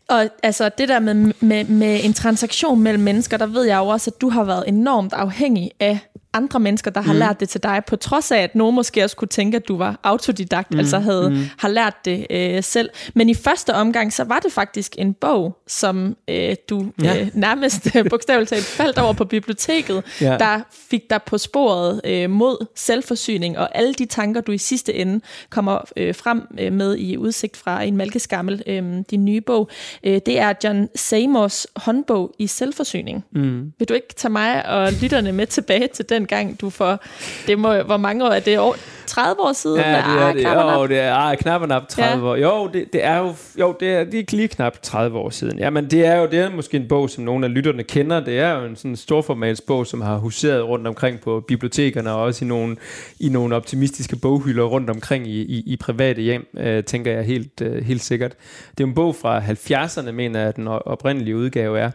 Og altså det der med, med, med en transaktion mellem mennesker, der ved jeg jo også, at du har været enormt afhængig af andre mennesker, der har mm. lært det til dig, på trods af, at nogen måske også kunne tænke, at du var autodidakt, mm. altså havde mm. har lært det øh, selv. Men i første omgang, så var det faktisk en bog, som øh, du ja. øh, nærmest bogstaveligt talt faldt over på biblioteket, ja. der fik dig på sporet øh, mod selvforsyning, og alle de tanker, du i sidste ende kommer øh, frem øh, med i udsigt fra en malkeskammel, øh, din nye bog. Øh, det er John Seymours håndbog i selvforsyning. Mm. Vil du ikke tage mig og lytterne med tilbage til den gang, du får... Det må, hvor mange år er det? År, 30 år siden?
Ja, det er
Ah,
det. Jo, det er ah, knap og nap 30
Ja.
år. Jo, det, det er jo, jo det er, det er lige knap 30 år siden. Jamen, det er jo det er måske en bog, som nogle af lytterne kender. Det er jo en sådan storformats bog, som har huseret rundt omkring på bibliotekerne, og også i nogle, i nogle optimistiske boghylder rundt omkring i, i, i private hjem, øh, tænker jeg helt, øh, helt sikkert. Det er en bog fra 70'erne, mener jeg, at den oprindelige udgave er.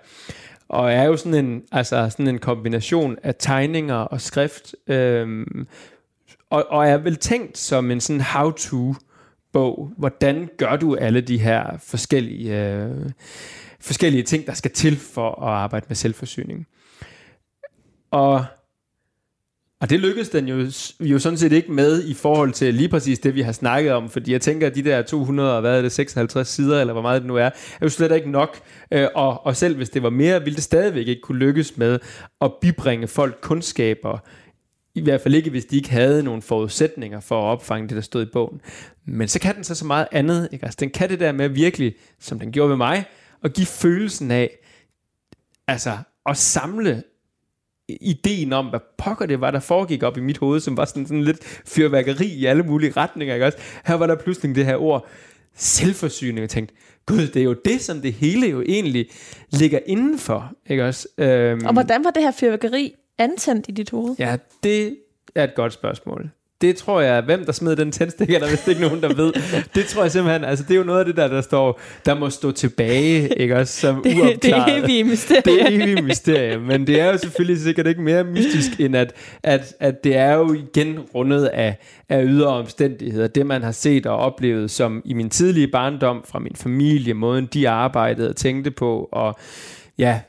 Og er jo sådan en, altså sådan en kombination af tegninger og skrift, øhm, og, og er vel tænkt som en sådan how-to bog. Hvordan gør du alle de her forskellige, øh, forskellige ting, der skal til for at arbejde med selvforsyning? Og, og det lykkedes den jo, jo sådan set ikke med i forhold til lige præcis det, vi har snakket om, fordi jeg tænker, at de der 200, og hvad er det, 56 sider, eller hvor meget det nu er, er jo slet ikke nok, øh, og, og selv hvis det var mere, ville det stadigvæk ikke kunne lykkes med at bibringe folk kundskaber, i hvert fald ikke, hvis de ikke havde nogle forudsætninger for at opfange det, der stod i bogen. Men så kan den så så meget andet. Ikke? Altså, den kan det der med virkelig, som den gjorde ved mig, at give følelsen af, altså at samle ideen om, hvad pokker det var, der foregik op i mit hoved, som var sådan, sådan lidt fyrværkeri i alle mulige retninger. Ikke også? Her var der pludselig det her ord, selvforsyning, og tænkte, gud, det er jo det, som det hele jo egentlig ligger indenfor. Ikke også? Øhm,
Og hvordan var det her fyrværkeri antændt i dit hoved?
Ja, det er et godt spørgsmål. Det tror jeg, hvem der smed den tændstikker, der er vist ikke nogen, der ved. Det tror jeg simpelthen, altså det er jo noget af det der, der står, der må stå tilbage, ikke også, som
det,
uopklaret.
Det er evige mysterium.
Det er evige mysterium, men det er jo selvfølgelig sikkert ikke mere mystisk, end at, at, at det er jo igen rundet af, af ydre omstændigheder. Det, man har set og oplevet, som i min tidlige barndom, fra min familie, måden de arbejdede og tænkte på, og ja,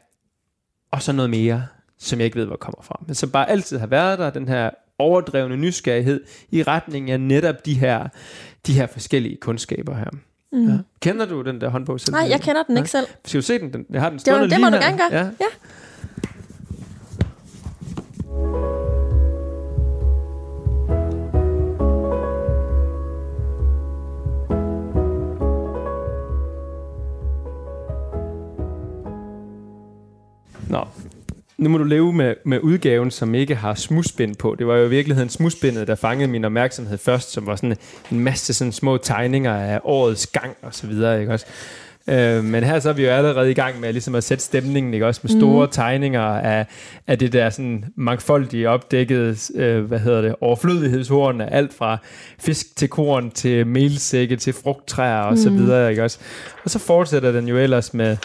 og så noget mere, som jeg ikke ved, hvor kommer fra. Men som bare altid har været der, den her overdrevne nysgerrighed i retning af netop de her, de her forskellige kundskaber her. Mm. Ja. Kender du den der håndbog selv?
Nej, jeg kender den ikke selv.
Skal du se den? den jeg har den
stående
det,
det
må
du gerne gøre. Ja. ja.
Nå, nu må du leve med, med udgaven, som ikke har smusbind på. Det var jo i virkeligheden smusbindet, der fangede min opmærksomhed først, som var sådan en masse sådan små tegninger af årets gang og så videre, ikke også? Øh, men her så er vi jo allerede i gang med ligesom at sætte stemningen, ikke også med store mm. tegninger af, af det der sådan mangfoldige opdækkede, øh, hvad hedder det, overflødighedshorn af alt fra fisk til korn til melsække til frugttræer og mm. så videre, ikke også? Og så fortsætter den jo ellers med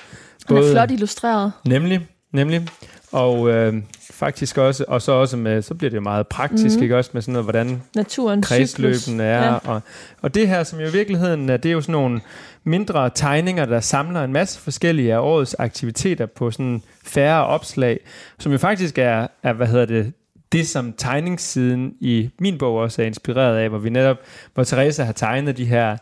både... Den er flot illustreret.
Nemlig, nemlig. Og øh, faktisk også, og så også med, så bliver det jo meget praktisk, mm. ikke også med sådan noget, hvordan
Naturen,
kredsløben er. Ja. Og, og det her, som jo i virkeligheden er, det er jo sådan nogle mindre tegninger, der samler en masse forskellige af årets aktiviteter på sådan færre opslag, som jo faktisk er, er hvad hedder det, det, som tegningssiden i min bog også er inspireret af, hvor vi netop, hvor Teresa har tegnet de her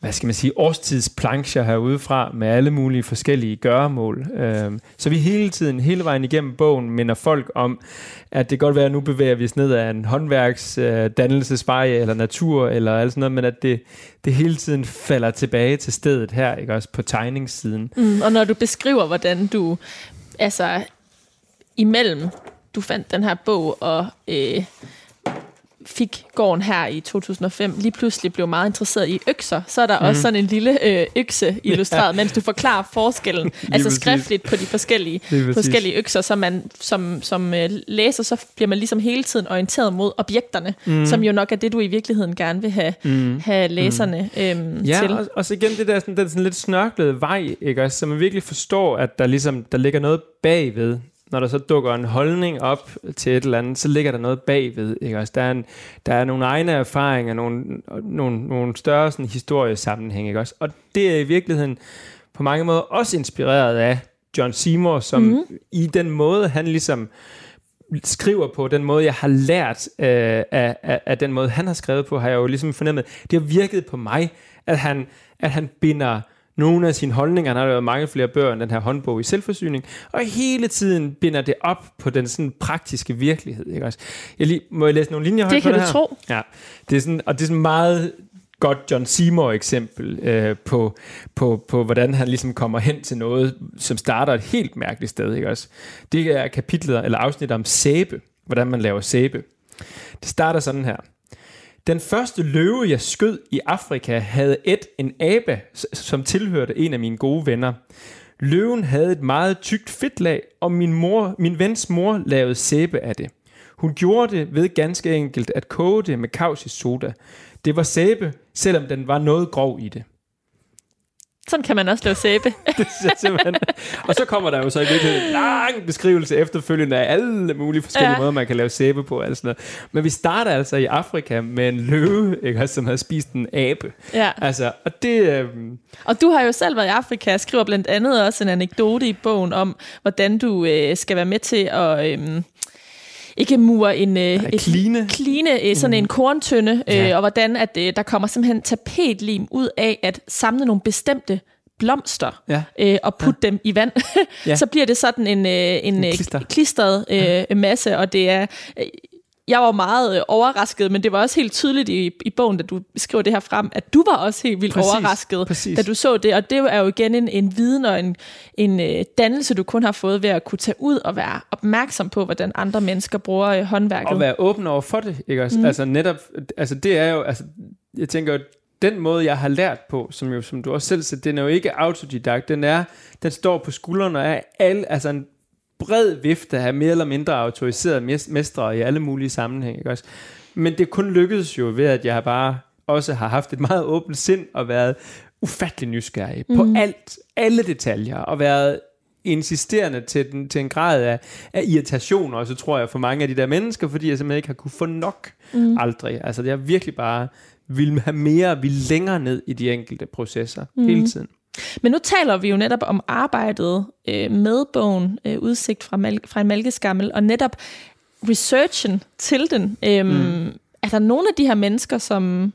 hvad skal man sige, årstidsplancher herude fra med alle mulige forskellige gøremål. Øhm, så vi hele tiden, hele vejen igennem bogen, minder folk om, at det godt være, at nu bevæger vi os ned ad en håndværksdannelsesvej øh, eller natur eller alt sådan noget, men at det, det hele tiden falder tilbage til stedet her, ikke også på tegningssiden.
Mm, og når du beskriver, hvordan du, altså imellem, du fandt den her bog og... Øh, fik gården her i 2005, lige pludselig blev meget interesseret i økser, så er der mm. også sådan en lille øh, økse illustreret, ja. mens du forklarer forskellen, altså skriftligt på de forskellige, forskellige økser, så man som, som øh, læser, så bliver man ligesom hele tiden orienteret mod objekterne, mm. som jo nok er det, du i virkeligheden gerne vil have, mm. have læserne mm. øhm,
ja,
til.
Ja, og, og så igen det der sådan, den sådan lidt snørklede vej, ikke? Altså, så man virkelig forstår, at der ligesom der ligger noget bagved når der så dukker en holdning op til et eller andet, så ligger der noget bagved. Ikke? Altså, der, er en, der er nogle egne erfaringer, nogle, nogle, nogle større sådan, historiesammenhæng. Ikke? Også? Og det er i virkeligheden på mange måder også inspireret af John Seymour, som mm. i den måde, han ligesom skriver på, den måde, jeg har lært øh, af, af, af den måde, han har skrevet på, har jeg jo ligesom fornemmet, det har virket på mig, at han, at han binder nogle af sine holdninger. Han har lavet mange flere bøger end den her håndbog i selvforsyning, og hele tiden binder det op på den sådan praktiske virkelighed. Ikke også? Jeg lige, må jeg læse nogle linjer
det kan
du
her? tro.
Ja, det er sådan, og det er sådan meget godt John Seymour eksempel øh, på, på, på, hvordan han ligesom kommer hen til noget, som starter et helt mærkeligt sted. Ikke også? Det er kapitlet eller afsnit om sæbe, hvordan man laver sæbe. Det starter sådan her. Den første løve, jeg skød i Afrika, havde et en abe, som tilhørte en af mine gode venner. Løven havde et meget tykt fedtlag, og min, mor, min vens mor lavede sæbe af det. Hun gjorde det ved ganske enkelt at koge det med kausisk soda. Det var sæbe, selvom den var noget grov i det.
Sådan kan man også lave sæbe.
det simpelthen. Og så kommer der jo så i virkeligheden en lang beskrivelse efterfølgende af alle mulige forskellige ja. måder, man kan lave sæbe på. Sådan noget. Men vi starter altså i Afrika med en løve, ikke, som havde spist en abe.
Ja.
Altså, og det... Øh...
Og du har jo selv været i Afrika og skriver blandt andet også en anekdote i bogen om, hvordan du øh, skal være med til at... Øh, ikke mure en øh,
et, kline.
kline øh, sådan mm. en korntønde, øh, ja. og hvordan at øh, der kommer simpelthen tapetlim ud af at samle nogle bestemte blomster ja. øh, og putte ja. dem i vand, ja. så bliver det sådan en, øh, en, en klister. klistret øh, ja. masse, og det er øh, jeg var meget øh, overrasket, men det var også helt tydeligt i, i bogen, da du skriver det her frem, at du var også helt vildt præcis, overrasket, præcis. da du så det. Og det er jo igen en, en viden og en, en uh, dannelse, du kun har fået ved at kunne tage ud og være opmærksom på, hvordan andre mennesker bruger uh, håndværket.
Og være åben over for det, ikke også? Mm. Altså netop, altså det er jo, altså jeg tænker den måde, jeg har lært på, som jo, som du også selv siger, den er jo ikke autodidakt, den er, den står på skuldrene af alle, altså en bred vifte af mere eller mindre autoriserede mestre i alle mulige sammenhænge. Ikke også? Men det kun lykkedes jo ved, at jeg bare også har haft et meget åbent sind og været ufattelig nysgerrig mm. på alt, alle detaljer, og været insisterende til, den, til en grad af, af irritation også, tror jeg, for mange af de der mennesker, fordi jeg simpelthen ikke har kunne få nok mm. aldrig. Altså, det er virkelig bare vil have mere, vil længere ned i de enkelte processer mm. hele tiden.
Men nu taler vi jo netop om arbejdet øh, med bogen øh, Udsigt fra, Mal- fra en malkeskammel, og netop researchen til den. Øhm, mm. Er der nogle af de her mennesker, som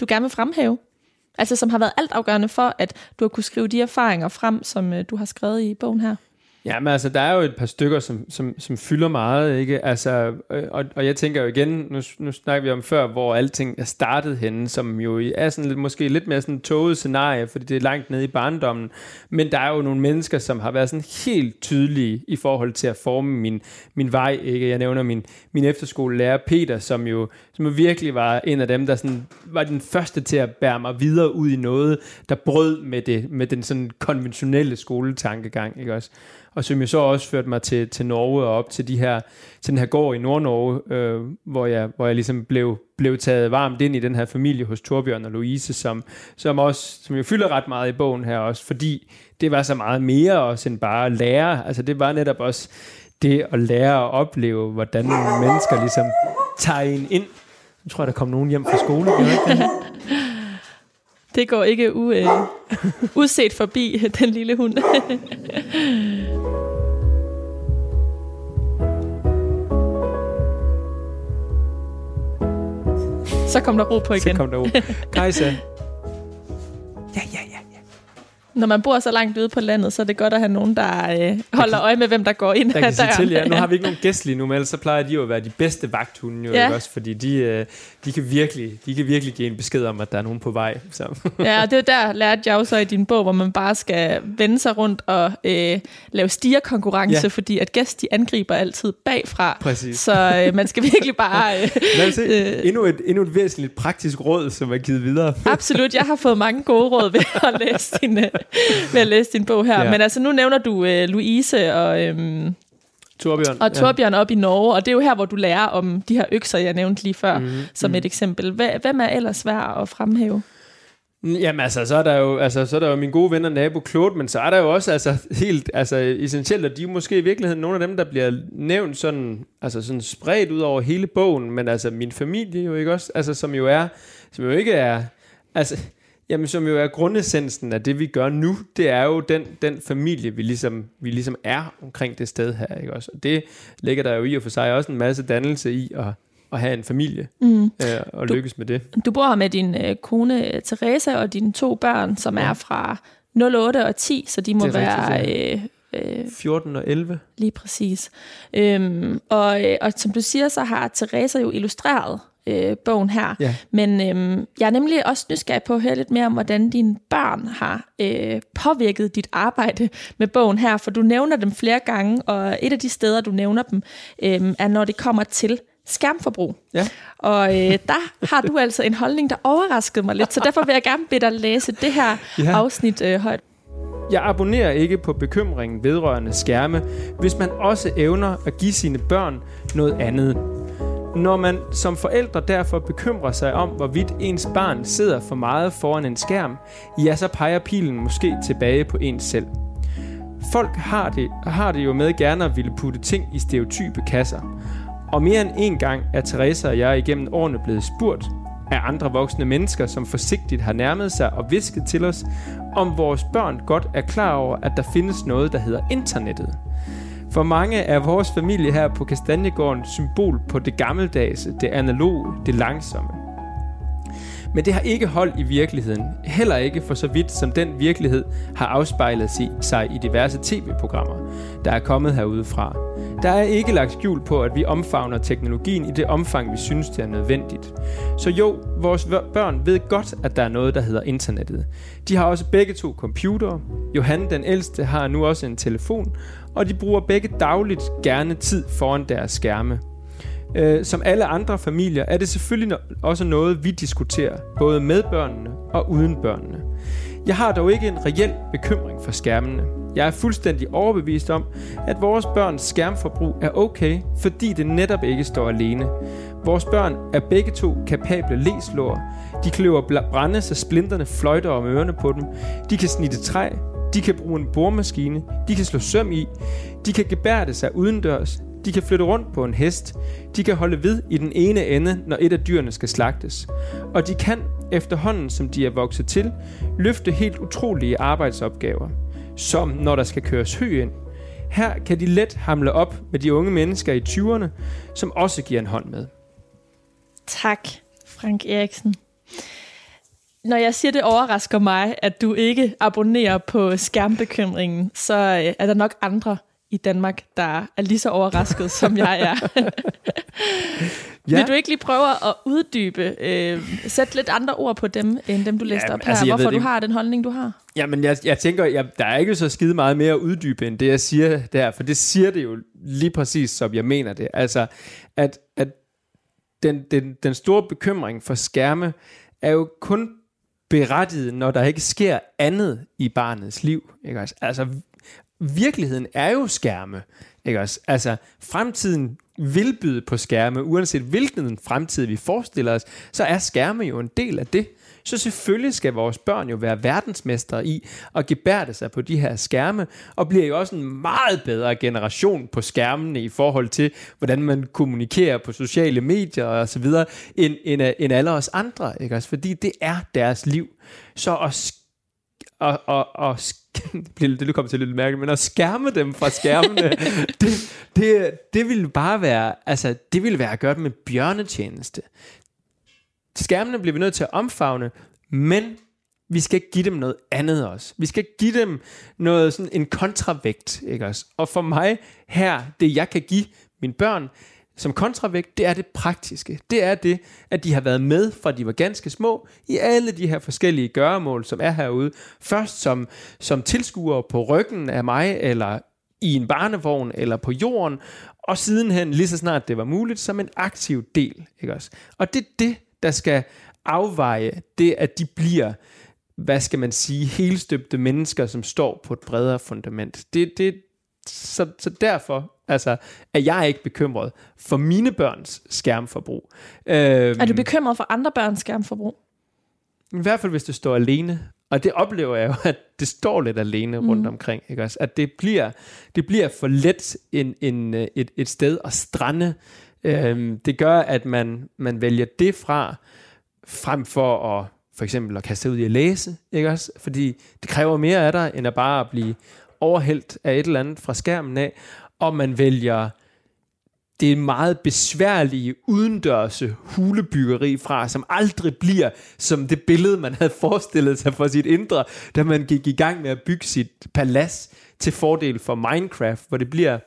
du gerne vil fremhæve? Altså som har været altafgørende for, at du har kunne skrive de erfaringer frem, som øh, du har skrevet i bogen her?
Ja, men altså, der er jo et par stykker, som, som, som fylder meget, ikke? Altså, øh, og, og jeg tænker jo igen, nu, nu snakker vi om før, hvor alting er startet henne, som jo er sådan lidt, måske lidt mere sådan toget scenarie, fordi det er langt nede i barndommen. Men der er jo nogle mennesker, som har været sådan helt tydelige i forhold til at forme min, min vej, ikke? Jeg nævner min, min efterskolelærer Peter, som jo som virkelig var en af dem, der sådan, var den første til at bære mig videre ud i noget, der brød med, det, med den sådan konventionelle skoletankegang, ikke også? Og som jo så også førte mig til, til Norge og op til, de her, til den her gård i Nord-Norge, øh, hvor, jeg, hvor jeg ligesom blev, blev taget varmt ind i den her familie hos Torbjørn og Louise, som, som, også, som jo fylder ret meget i bogen her også, fordi det var så meget mere også end bare at lære. Altså det var netop også det at lære at opleve, hvordan mennesker ligesom tager en ind. Nu tror jeg, der kom nogen hjem fra skole. Ikke det?
går ikke u, øh, uset forbi, den lille hund. Så kom der ro på igen.
Så kom der ro. Kajsa. Ja,
ja. Når man bor så langt ude på landet, så er det godt at have nogen, der øh, holder øje med, hvem der går ind
der
kan
døren. Til, ja. Nu har vi ikke nogen gæst lige nu, men ellers så plejer de jo at være de bedste vagthunde, jo, ja. også? Fordi de, øh, de, kan virkelig, de kan virkelig give en besked om, at der er nogen på vej. Så.
ja, og det er der lærte jeg også i din bog, hvor man bare skal vende sig rundt og øh, lave stierkonkurrence, ja. fordi at gæst, de angriber altid bagfra.
Præcis.
Så øh, man skal virkelig bare... Øh,
Lad os se. Øh, endnu, et, endnu et væsentligt praktisk råd, som er givet videre.
Absolut. Jeg har fået mange gode råd ved at læse din, øh, ved at læse din bog her. Ja. Men altså, nu nævner du øh, Louise og... Øh,
Torbjørn.
Og Torbjørn ja. op i Norge, og det er jo her, hvor du lærer om de her økser, jeg nævnte lige før, mm-hmm. som mm. et eksempel. Hvem er ellers svær at fremhæve?
Jamen altså, så er der jo, altså, så er der jo min gode venner nabo Claude, men så er der jo også altså, helt altså, essentielt, at de er måske i virkeligheden nogle af dem, der bliver nævnt sådan, altså, sådan spredt ud over hele bogen, men altså min familie jo ikke også, altså, som jo er, som jo ikke er, altså, Jamen, som jo er grundessensen af det, vi gør nu, det er jo den, den familie, vi ligesom, vi ligesom er omkring det sted her. Ikke også? Og det ligger der jo i og for sig også en masse dannelse i at, at have en familie mm. øh, og du, lykkes med det.
Du bor her med din øh, kone Teresa og dine to børn, som ja. er fra 08 og 10, så de må være... Rigtigt,
øh, øh, 14 og 11.
Lige præcis. Øhm, og, øh, og som du siger, så har Teresa jo illustreret øh, bogen her. Ja. Men øh, jeg er nemlig også nysgerrig på at høre lidt mere om, hvordan dine børn har øh, påvirket dit arbejde med bogen her, for du nævner dem flere gange, og et af de steder, du nævner dem, øh, er når det kommer til skærmforbrug. Ja. Og øh, der har du altså en holdning, der overraskede mig lidt, så derfor vil jeg gerne bede dig læse det her ja. afsnit øh, højt.
Jeg abonnerer ikke på bekymringen vedrørende skærme, hvis man også evner at give sine børn noget andet. Når man som forældre derfor bekymrer sig om, hvorvidt ens barn sidder for meget foran en skærm, ja, så peger pilen måske tilbage på ens selv. Folk har det, har det jo med gerne at ville putte ting i stereotype kasser. Og mere end en gang er Teresa og jeg igennem årene blevet spurgt af andre voksne mennesker, som forsigtigt har nærmet sig og visket til os, om vores børn godt er klar over, at der findes noget, der hedder internettet. For mange er vores familie her på Kastanjegården symbol på det gammeldags, det analoge, det langsomme. Men det har ikke hold i virkeligheden, heller ikke for så vidt som den virkelighed har afspejlet sig i diverse tv-programmer, der er kommet herudefra. Der er ikke lagt skjul på, at vi omfavner teknologien i det omfang, vi synes, det er nødvendigt. Så jo, vores børn ved godt, at der er noget, der hedder internettet. De har også begge to computere. Johan, den ældste, har nu også en telefon, og de bruger begge dagligt gerne tid foran deres skærme. Øh, som alle andre familier er det selvfølgelig også noget, vi diskuterer, både med børnene og uden børnene. Jeg har dog ikke en reel bekymring for skærmene. Jeg er fuldstændig overbevist om, at vores børns skærmforbrug er okay, fordi det netop ikke står alene. Vores børn er begge to kapable læslår. De kløver brænde, så splinterne fløjter om ørerne på dem. De kan snitte træ. De kan bruge en boremaskine. De kan slå søm i. De kan gebærde sig udendørs. De kan flytte rundt på en hest. De kan holde ved i den ene ende, når et af dyrene skal slagtes. Og de kan, efterhånden som de er vokset til, løfte helt utrolige arbejdsopgaver. Som når der skal køres hø ind. Her kan de let hamle op med de unge mennesker i 20'erne, som også giver en hånd med.
Tak, Frank Eriksen. Når jeg siger, det overrasker mig, at du ikke abonnerer på skærmbekymringen, så øh, er der nok andre i Danmark, der er lige så overrasket, som jeg er. ja. Vil du ikke lige prøve at uddybe, øh, sætte lidt andre ord på dem, end dem du læste ja, op her, altså, hvorfor du har den holdning, du har?
Jamen, jeg, jeg tænker, jeg, der er ikke så skide meget mere at uddybe, end det, jeg siger der, for det siger det jo lige præcis, som jeg mener det. Altså, at, at den, den, den store bekymring for skærme er jo kun berettiget, når der ikke sker andet i barnets liv. Ikke? Altså virkeligheden er jo skærme. Ikke også? Altså, fremtiden vil byde på skærme, uanset hvilken fremtid vi forestiller os, så er skærme jo en del af det. Så selvfølgelig skal vores børn jo være verdensmestre i at gebærde sig på de her skærme, og bliver jo også en meget bedre generation på skærmene i forhold til, hvordan man kommunikerer på sociale medier og så videre, end, end, end alle os andre, ikke også? Fordi det er deres liv. Så at og, og, og det bliver det kommer til lidt mærke, men at skærme dem fra skærmene, det, det, det ville bare være, altså det ville være at gøre dem en bjørnetjeneste. Skærmene bliver vi nødt til at omfavne, men vi skal give dem noget andet også. Vi skal give dem noget sådan en kontravægt, ikke også? Og for mig her, det jeg kan give mine børn, som kontravægt, det er det praktiske. Det er det, at de har været med fra de var ganske små i alle de her forskellige gøremål, som er herude. Først som, som tilskuer på ryggen af mig, eller i en barnevogn, eller på jorden, og sidenhen, lige så snart det var muligt, som en aktiv del. Ikke også? Og det er det, der skal afveje det, at de bliver, hvad skal man sige, helstøbte mennesker, som står på et bredere fundament. Det, det, så, så derfor altså, er jeg ikke bekymret for mine børns skærmforbrug.
Øhm, er du bekymret for andre børns skærmforbrug?
I hvert fald, hvis det står alene. Og det oplever jeg jo, at det står lidt alene mm. rundt omkring. Ikke også? At det bliver, det bliver for let en, en, et, et sted at strande. Øhm, det gør, at man, man vælger det fra, frem for at for eksempel at kaste ud i at læse. Ikke også? Fordi det kræver mere af dig, end at bare blive overhældt af et eller andet fra skærmen af, og man vælger det meget besværlige udendørse hulebyggeri fra, som aldrig bliver som det billede, man havde forestillet sig for sit indre, da man gik i gang med at bygge sit palads til fordel for Minecraft, hvor det bliver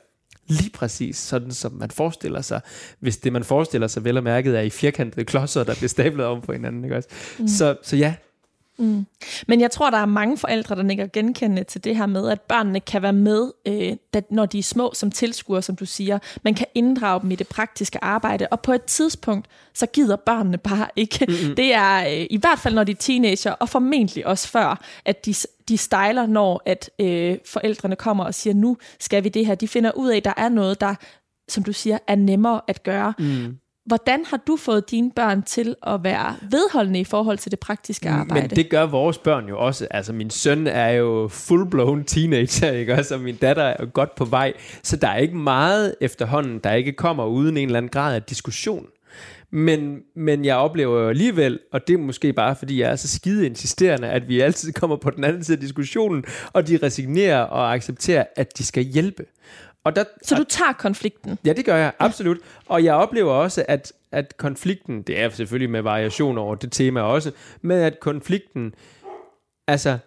lige præcis sådan, som man forestiller sig, hvis det, man forestiller sig vel og mærket, er i firkantede klodser, der bliver stablet om på hinanden. Ikke også? Mm. Så, så ja,
Mm. Men jeg tror, der er mange forældre, der nikker genkendende til det her med, at børnene kan være med, øh, da, når de er små som tilskuere, som du siger. Man kan inddrage dem i det praktiske arbejde, og på et tidspunkt, så gider børnene bare ikke. Mm-hmm. Det er øh, i hvert fald, når de er teenager, og formentlig også før, at de, de stejler, når at øh, forældrene kommer og siger, nu skal vi det her. De finder ud af, at der er noget, der som du siger, er nemmere at gøre. Mm. Hvordan har du fået dine børn til at være vedholdende i forhold til det praktiske arbejde?
Men det gør vores børn jo også. Altså min søn er jo full-blown teenager, ikke? Og altså, min datter er jo godt på vej. Så der er ikke meget efterhånden, der ikke kommer uden en eller anden grad af diskussion. Men, men jeg oplever jo alligevel, og det er måske bare fordi jeg er så skide insisterende, at vi altid kommer på den anden side af diskussionen, og de resignerer og accepterer, at de skal hjælpe.
Og der, så du tager konflikten?
Ja, det gør jeg, absolut. Og jeg oplever også, at, at konflikten, det er selvfølgelig med variation over det tema også, men at konflikten, altså,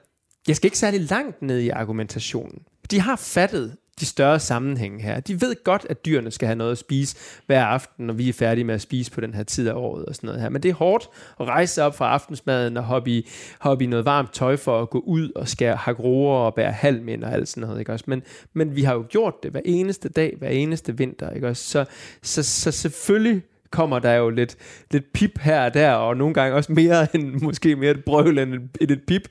jeg skal ikke særlig langt ned i argumentationen. De har fattet, de større sammenhæng her. De ved godt, at dyrene skal have noget at spise hver aften, når vi er færdige med at spise på den her tid af året og sådan noget her. Men det er hårdt at rejse op fra aftensmaden og hoppe i, hoppe i noget varmt tøj for at gå ud og skære hakroer og bære halm og alt sådan noget. Ikke også? Men, men vi har jo gjort det hver eneste dag, hver eneste vinter. Ikke også? Så, så, så selvfølgelig kommer der jo lidt, lidt pip her og der, og nogle gange også mere end, måske mere et brøl end et, et pip,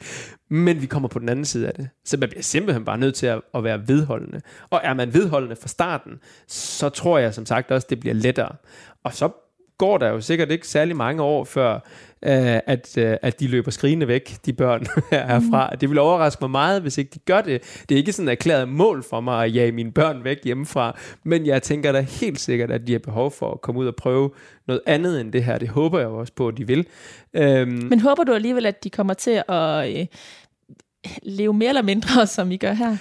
men vi kommer på den anden side af det. Så man bliver simpelthen bare nødt til at, at være vedholdende. Og er man vedholdende fra starten, så tror jeg som sagt også, det bliver lettere. Og så går der jo sikkert ikke særlig mange år, før øh, at, øh, at de løber skrigende væk, de børn herfra. Mm. Det vil overraske mig meget, hvis ikke de gør det. Det er ikke sådan et erklæret mål for mig at jage mine børn væk hjemmefra, men jeg tænker da helt sikkert, at de har behov for at komme ud og prøve noget andet end det her. Det håber jeg også på, at de vil.
Øhm, men håber du alligevel, at de kommer til at øh, leve mere eller mindre, som I gør her?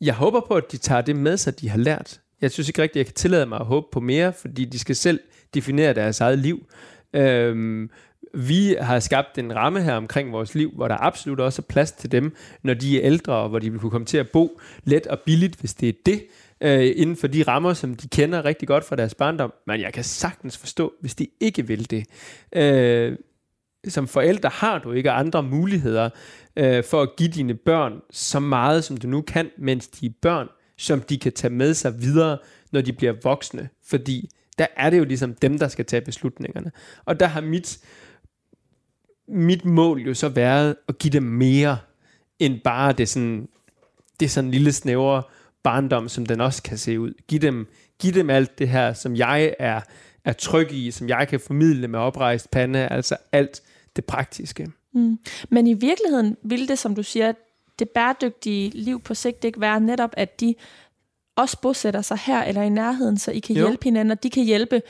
Jeg håber på, at de tager det med sig, de har lært. Jeg synes ikke rigtigt, jeg kan tillade mig at håbe på mere, fordi de skal selv definere deres eget liv. Øhm, vi har skabt en ramme her omkring vores liv, hvor der absolut også er plads til dem, når de er ældre, og hvor de vil kunne komme til at bo let og billigt, hvis det er det, øh, inden for de rammer, som de kender rigtig godt fra deres barndom. Men jeg kan sagtens forstå, hvis de ikke vil det. Øh, som forældre har du ikke andre muligheder øh, for at give dine børn så meget, som du nu kan, mens de er børn, som de kan tage med sig videre, når de bliver voksne. Fordi der er det jo ligesom dem, der skal tage beslutningerne. Og der har mit, mit mål jo så været at give dem mere, end bare det sådan, det sådan lille snævre barndom, som den også kan se ud. Giv dem, giv dem alt det her, som jeg er, er tryg i, som jeg kan formidle med oprejst pande, altså alt det praktiske.
Mm. Men i virkeligheden ville det, som du siger, det bæredygtige liv på sigt ikke være netop, at de også bosætter sig her eller i nærheden, så I kan jo. hjælpe hinanden, og de kan hjælpe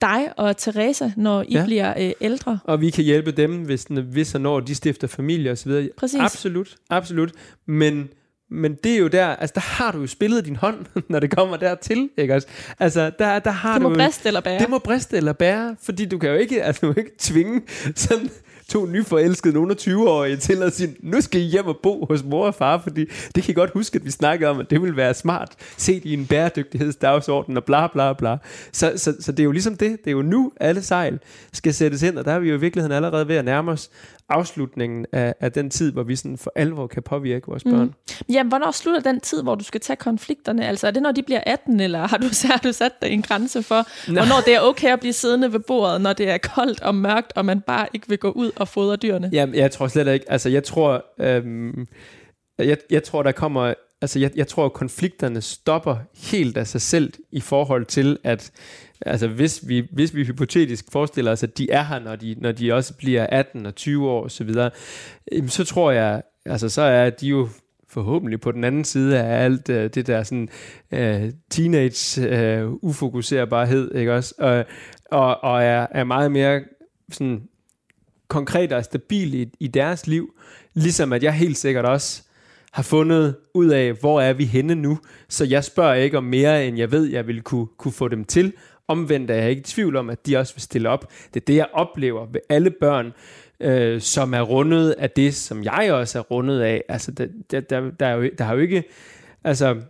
dig og Teresa, når I ja. bliver øh, ældre.
Og vi kan hjælpe dem, hvis, hvis og når de stifter familie osv.
Præcis.
Absolut, absolut. Men, men det er jo der, altså der har du jo spillet din hånd, når det kommer dertil, ikke også? Altså der, der har
det må
du,
briste eller bære.
Det må briste eller bære, fordi du kan jo ikke, altså, du kan ikke tvinge sådan to nyforelskede nogen af 20-årige til at sige, nu skal I hjem og bo hos mor og far, fordi det kan I godt huske, at vi snakkede om, at det vil være smart, set i en bæredygtighedsdagsorden og bla bla bla. Så, så, så det er jo ligesom det, det er jo nu, alle sejl skal sættes ind, og der er vi jo i virkeligheden allerede ved at nærme os afslutningen af, af den tid, hvor vi sådan for alvor kan påvirke vores børn.
Mm. Ja, hvornår slutter den tid, hvor du skal tage konflikterne? Altså er det, når de bliver 18, eller har du, har du sat dig en grænse for, Nej. hvornår det er okay at blive siddende ved bordet, når det er koldt og mørkt, og man bare ikke vil gå ud og fodre dyrene?
Ja, jeg tror slet ikke, altså jeg tror, øhm, jeg, jeg tror, der kommer altså jeg, jeg tror, at konflikterne stopper helt af sig selv i forhold til, at altså hvis vi, hvis vi hypotetisk forestiller os, at de er her, når de, når de også bliver 18 og 20 år osv., så, så tror jeg, altså så er de jo forhåbentlig på den anden side af alt uh, det der sådan uh, teenage uh, ufokuserbarhed, ikke også? Og, og, og er, er meget mere sådan konkret og stabil i, i deres liv, ligesom at jeg helt sikkert også har fundet ud af, hvor er vi henne nu, så jeg spørger ikke om mere, end jeg ved, jeg vil kunne, kunne få dem til, Omvendt er jeg ikke i tvivl om, at de også vil stille op. Det er det, jeg oplever ved alle børn, øh, som er rundet af det, som jeg også er rundet af. Altså, der, der, der, der, er jo, der har jo ikke... Altså,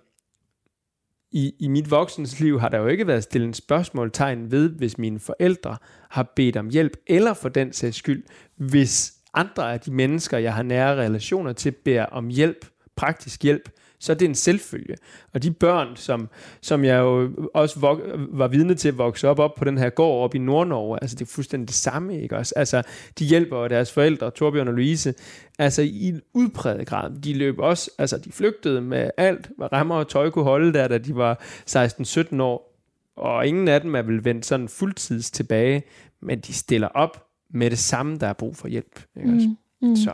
i, i mit voksens liv har der jo ikke været stillet en spørgsmålstegn ved, hvis mine forældre har bedt om hjælp, eller for den sags skyld, hvis andre af de mennesker, jeg har nære relationer til, beder om hjælp, praktisk hjælp, så er det en selvfølge. Og de børn, som, som jeg jo også vok- var vidne til at vokse op, op på den her gård op i Nordnorge, altså det er fuldstændig det samme, ikke også? Altså, de hjælper deres forældre, Torbjørn og Louise, altså i en udpræget grad. De løb også, altså de flygtede med alt, hvad rammer og tøj kunne holde der, da de var 16-17 år, og ingen af dem er vel vendt sådan fuldtids tilbage, men de stiller op med det samme, der er brug for hjælp. Ikke også? Mm, mm. Så,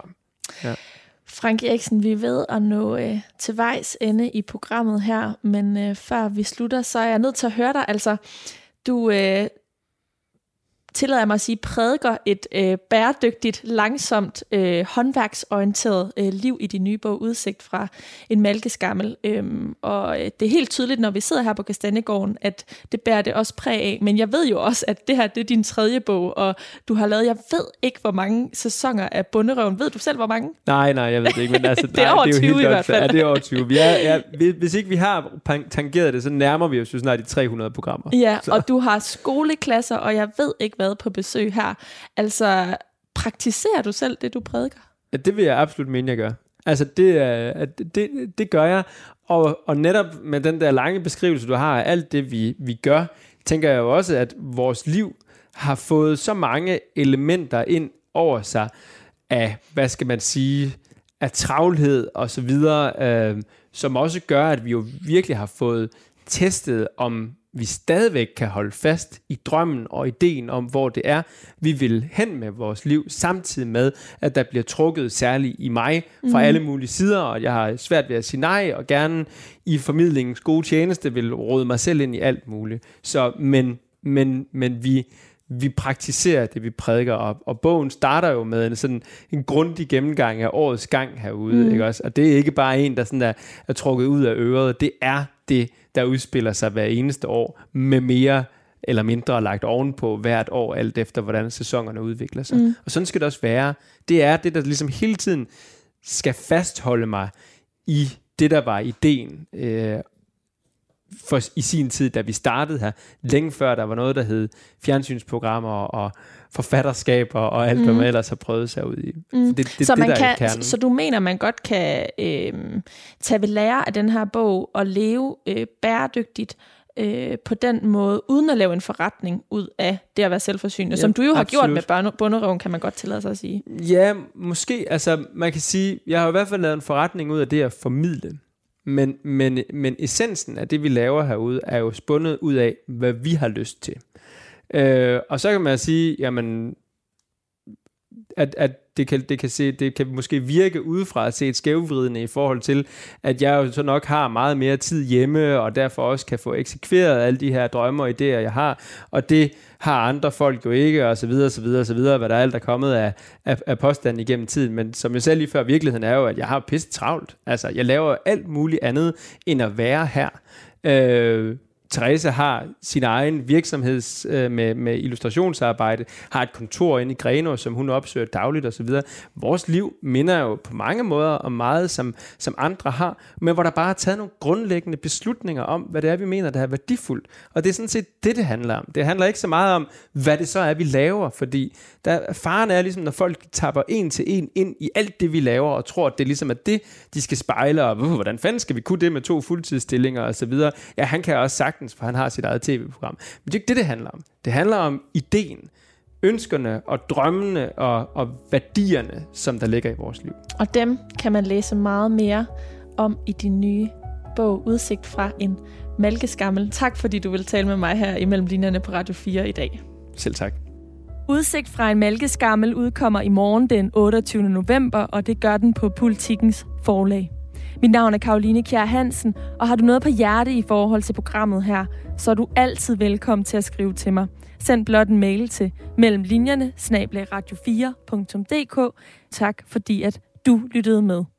ja. Frank Eriksen, vi er ved at nå øh, til vejs ende i programmet her, men øh, før vi slutter, så er jeg nødt til at høre dig. Altså, du, øh, tillader jeg mig at sige, prædiker et øh, bæredygtigt, langsomt, øh, håndværksorienteret øh, liv i din nye bog Udsigt fra en malkeskammel. Øhm, og øh, det er helt tydeligt, når vi sidder her på Kastanjegården, at det bærer det også præg af. Men jeg ved jo også, at det her det er din tredje bog, og du har lavet, jeg ved ikke, hvor mange sæsoner af Bunderøven. Ved du selv, hvor mange?
Nej, nej, jeg ved det ikke. Men altså,
det er nej, over det er 20 helt i hvert fald.
Ja, det er over 20. Vi er, ja, hvis ikke vi har tangeret det, så nærmer vi os jo snart de 300 programmer.
Ja, så. og du har skoleklasser, og jeg ved ikke, været på besøg her. Altså, praktiserer du selv det, du prædiker?
Ja, det vil jeg absolut mene, jeg gør. Altså, det, det, det, det gør jeg. Og, og netop med den der lange beskrivelse, du har af alt det, vi, vi gør, tænker jeg jo også, at vores liv har fået så mange elementer ind over sig af, hvad skal man sige, af travlhed og så videre, øh, som også gør, at vi jo virkelig har fået testet, om vi stadigvæk kan holde fast i drømmen og ideen om, hvor det er, vi vil hen med vores liv, samtidig med, at der bliver trukket særligt i mig fra mm. alle mulige sider, og jeg har svært ved at sige nej, og gerne i formidlingens gode tjeneste vil råde mig selv ind i alt muligt. Så, men, men, men vi, vi praktiserer det, vi prædiker, og, og bogen starter jo med en, sådan en grundig gennemgang af årets gang herude, mm. ikke også? Og det er ikke bare en, der sådan er, er trukket ud af øret, det er det, der udspiller sig hver eneste år, med mere eller mindre lagt ovenpå hvert år, alt efter hvordan sæsonerne udvikler sig. Mm. Og sådan skal det også være. Det er det, der ligesom hele tiden skal fastholde mig i det, der var ideen. Øh, for i sin tid, da vi startede her, længe før der var noget, der hed fjernsynsprogrammer og forfatterskaber og alt, mm. hvad man ellers har prøvet sig ud i.
Mm. Det, det, så, det, man der kan, så du mener, man godt kan øh, tage ved lære af den her bog og leve øh, bæredygtigt øh, på den måde, uden at lave en forretning ud af det at være selvforsynende, ja, som du jo har absolut. gjort med bunderøven, kan man godt tillade sig at sige.
Ja, måske. Altså, man kan sige, jeg har i hvert fald lavet en forretning ud af det at formidle. Men, men, men essensen af det, vi laver herude, er jo spundet ud af, hvad vi har lyst til. Øh, og så kan man sige, jamen, at, at det kan, det, kan se, det kan måske virke udefra at se et skævvridende i forhold til, at jeg jo så nok har meget mere tid hjemme, og derfor også kan få eksekveret alle de her drømme og idéer, jeg har, og det har andre folk jo ikke, og så videre, så videre, så videre, hvad der alt er kommet af, af, af påstanden igennem tiden. Men som jeg selv lige før, virkeligheden er jo, at jeg har pisse travlt. Altså, jeg laver alt muligt andet, end at være her. Øh, Therese har sin egen virksomhed øh, med, med illustrationsarbejde, har et kontor inde i Greno, som hun opsøger dagligt osv. Vores liv minder jo på mange måder om meget, som, som andre har, men hvor der bare er taget nogle grundlæggende beslutninger om, hvad det er, vi mener, der er værdifuldt. Og det er sådan set det, det handler om. Det handler ikke så meget om, hvad det så er, vi laver, fordi der, faren er ligesom, når folk tapper en til en ind i alt det, vi laver, og tror, at det ligesom er det, de skal spejle, og hvordan fanden skal vi kunne det med to fuldtidsstillinger osv. Ja, han kan også sagtens sagtens, for han har sit eget tv-program. Men det er ikke det, det handler om. Det handler om ideen, ønskerne og drømmene og, og værdierne, som der ligger i vores liv.
Og dem kan man læse meget mere om i din nye bog, Udsigt fra en malkeskammel. Tak fordi du vil tale med mig her i Mellemlinjerne på Radio 4 i dag.
Selv tak.
Udsigt fra en malkeskammel udkommer i morgen den 28. november, og det gør den på Politikens forlag. Mit navn er Karoline Kjær Hansen, og har du noget på hjerte i forhold til programmet her, så er du altid velkommen til at skrive til mig. Send blot en mail til mellemlinjerne radio4.dk. Tak fordi at du lyttede med.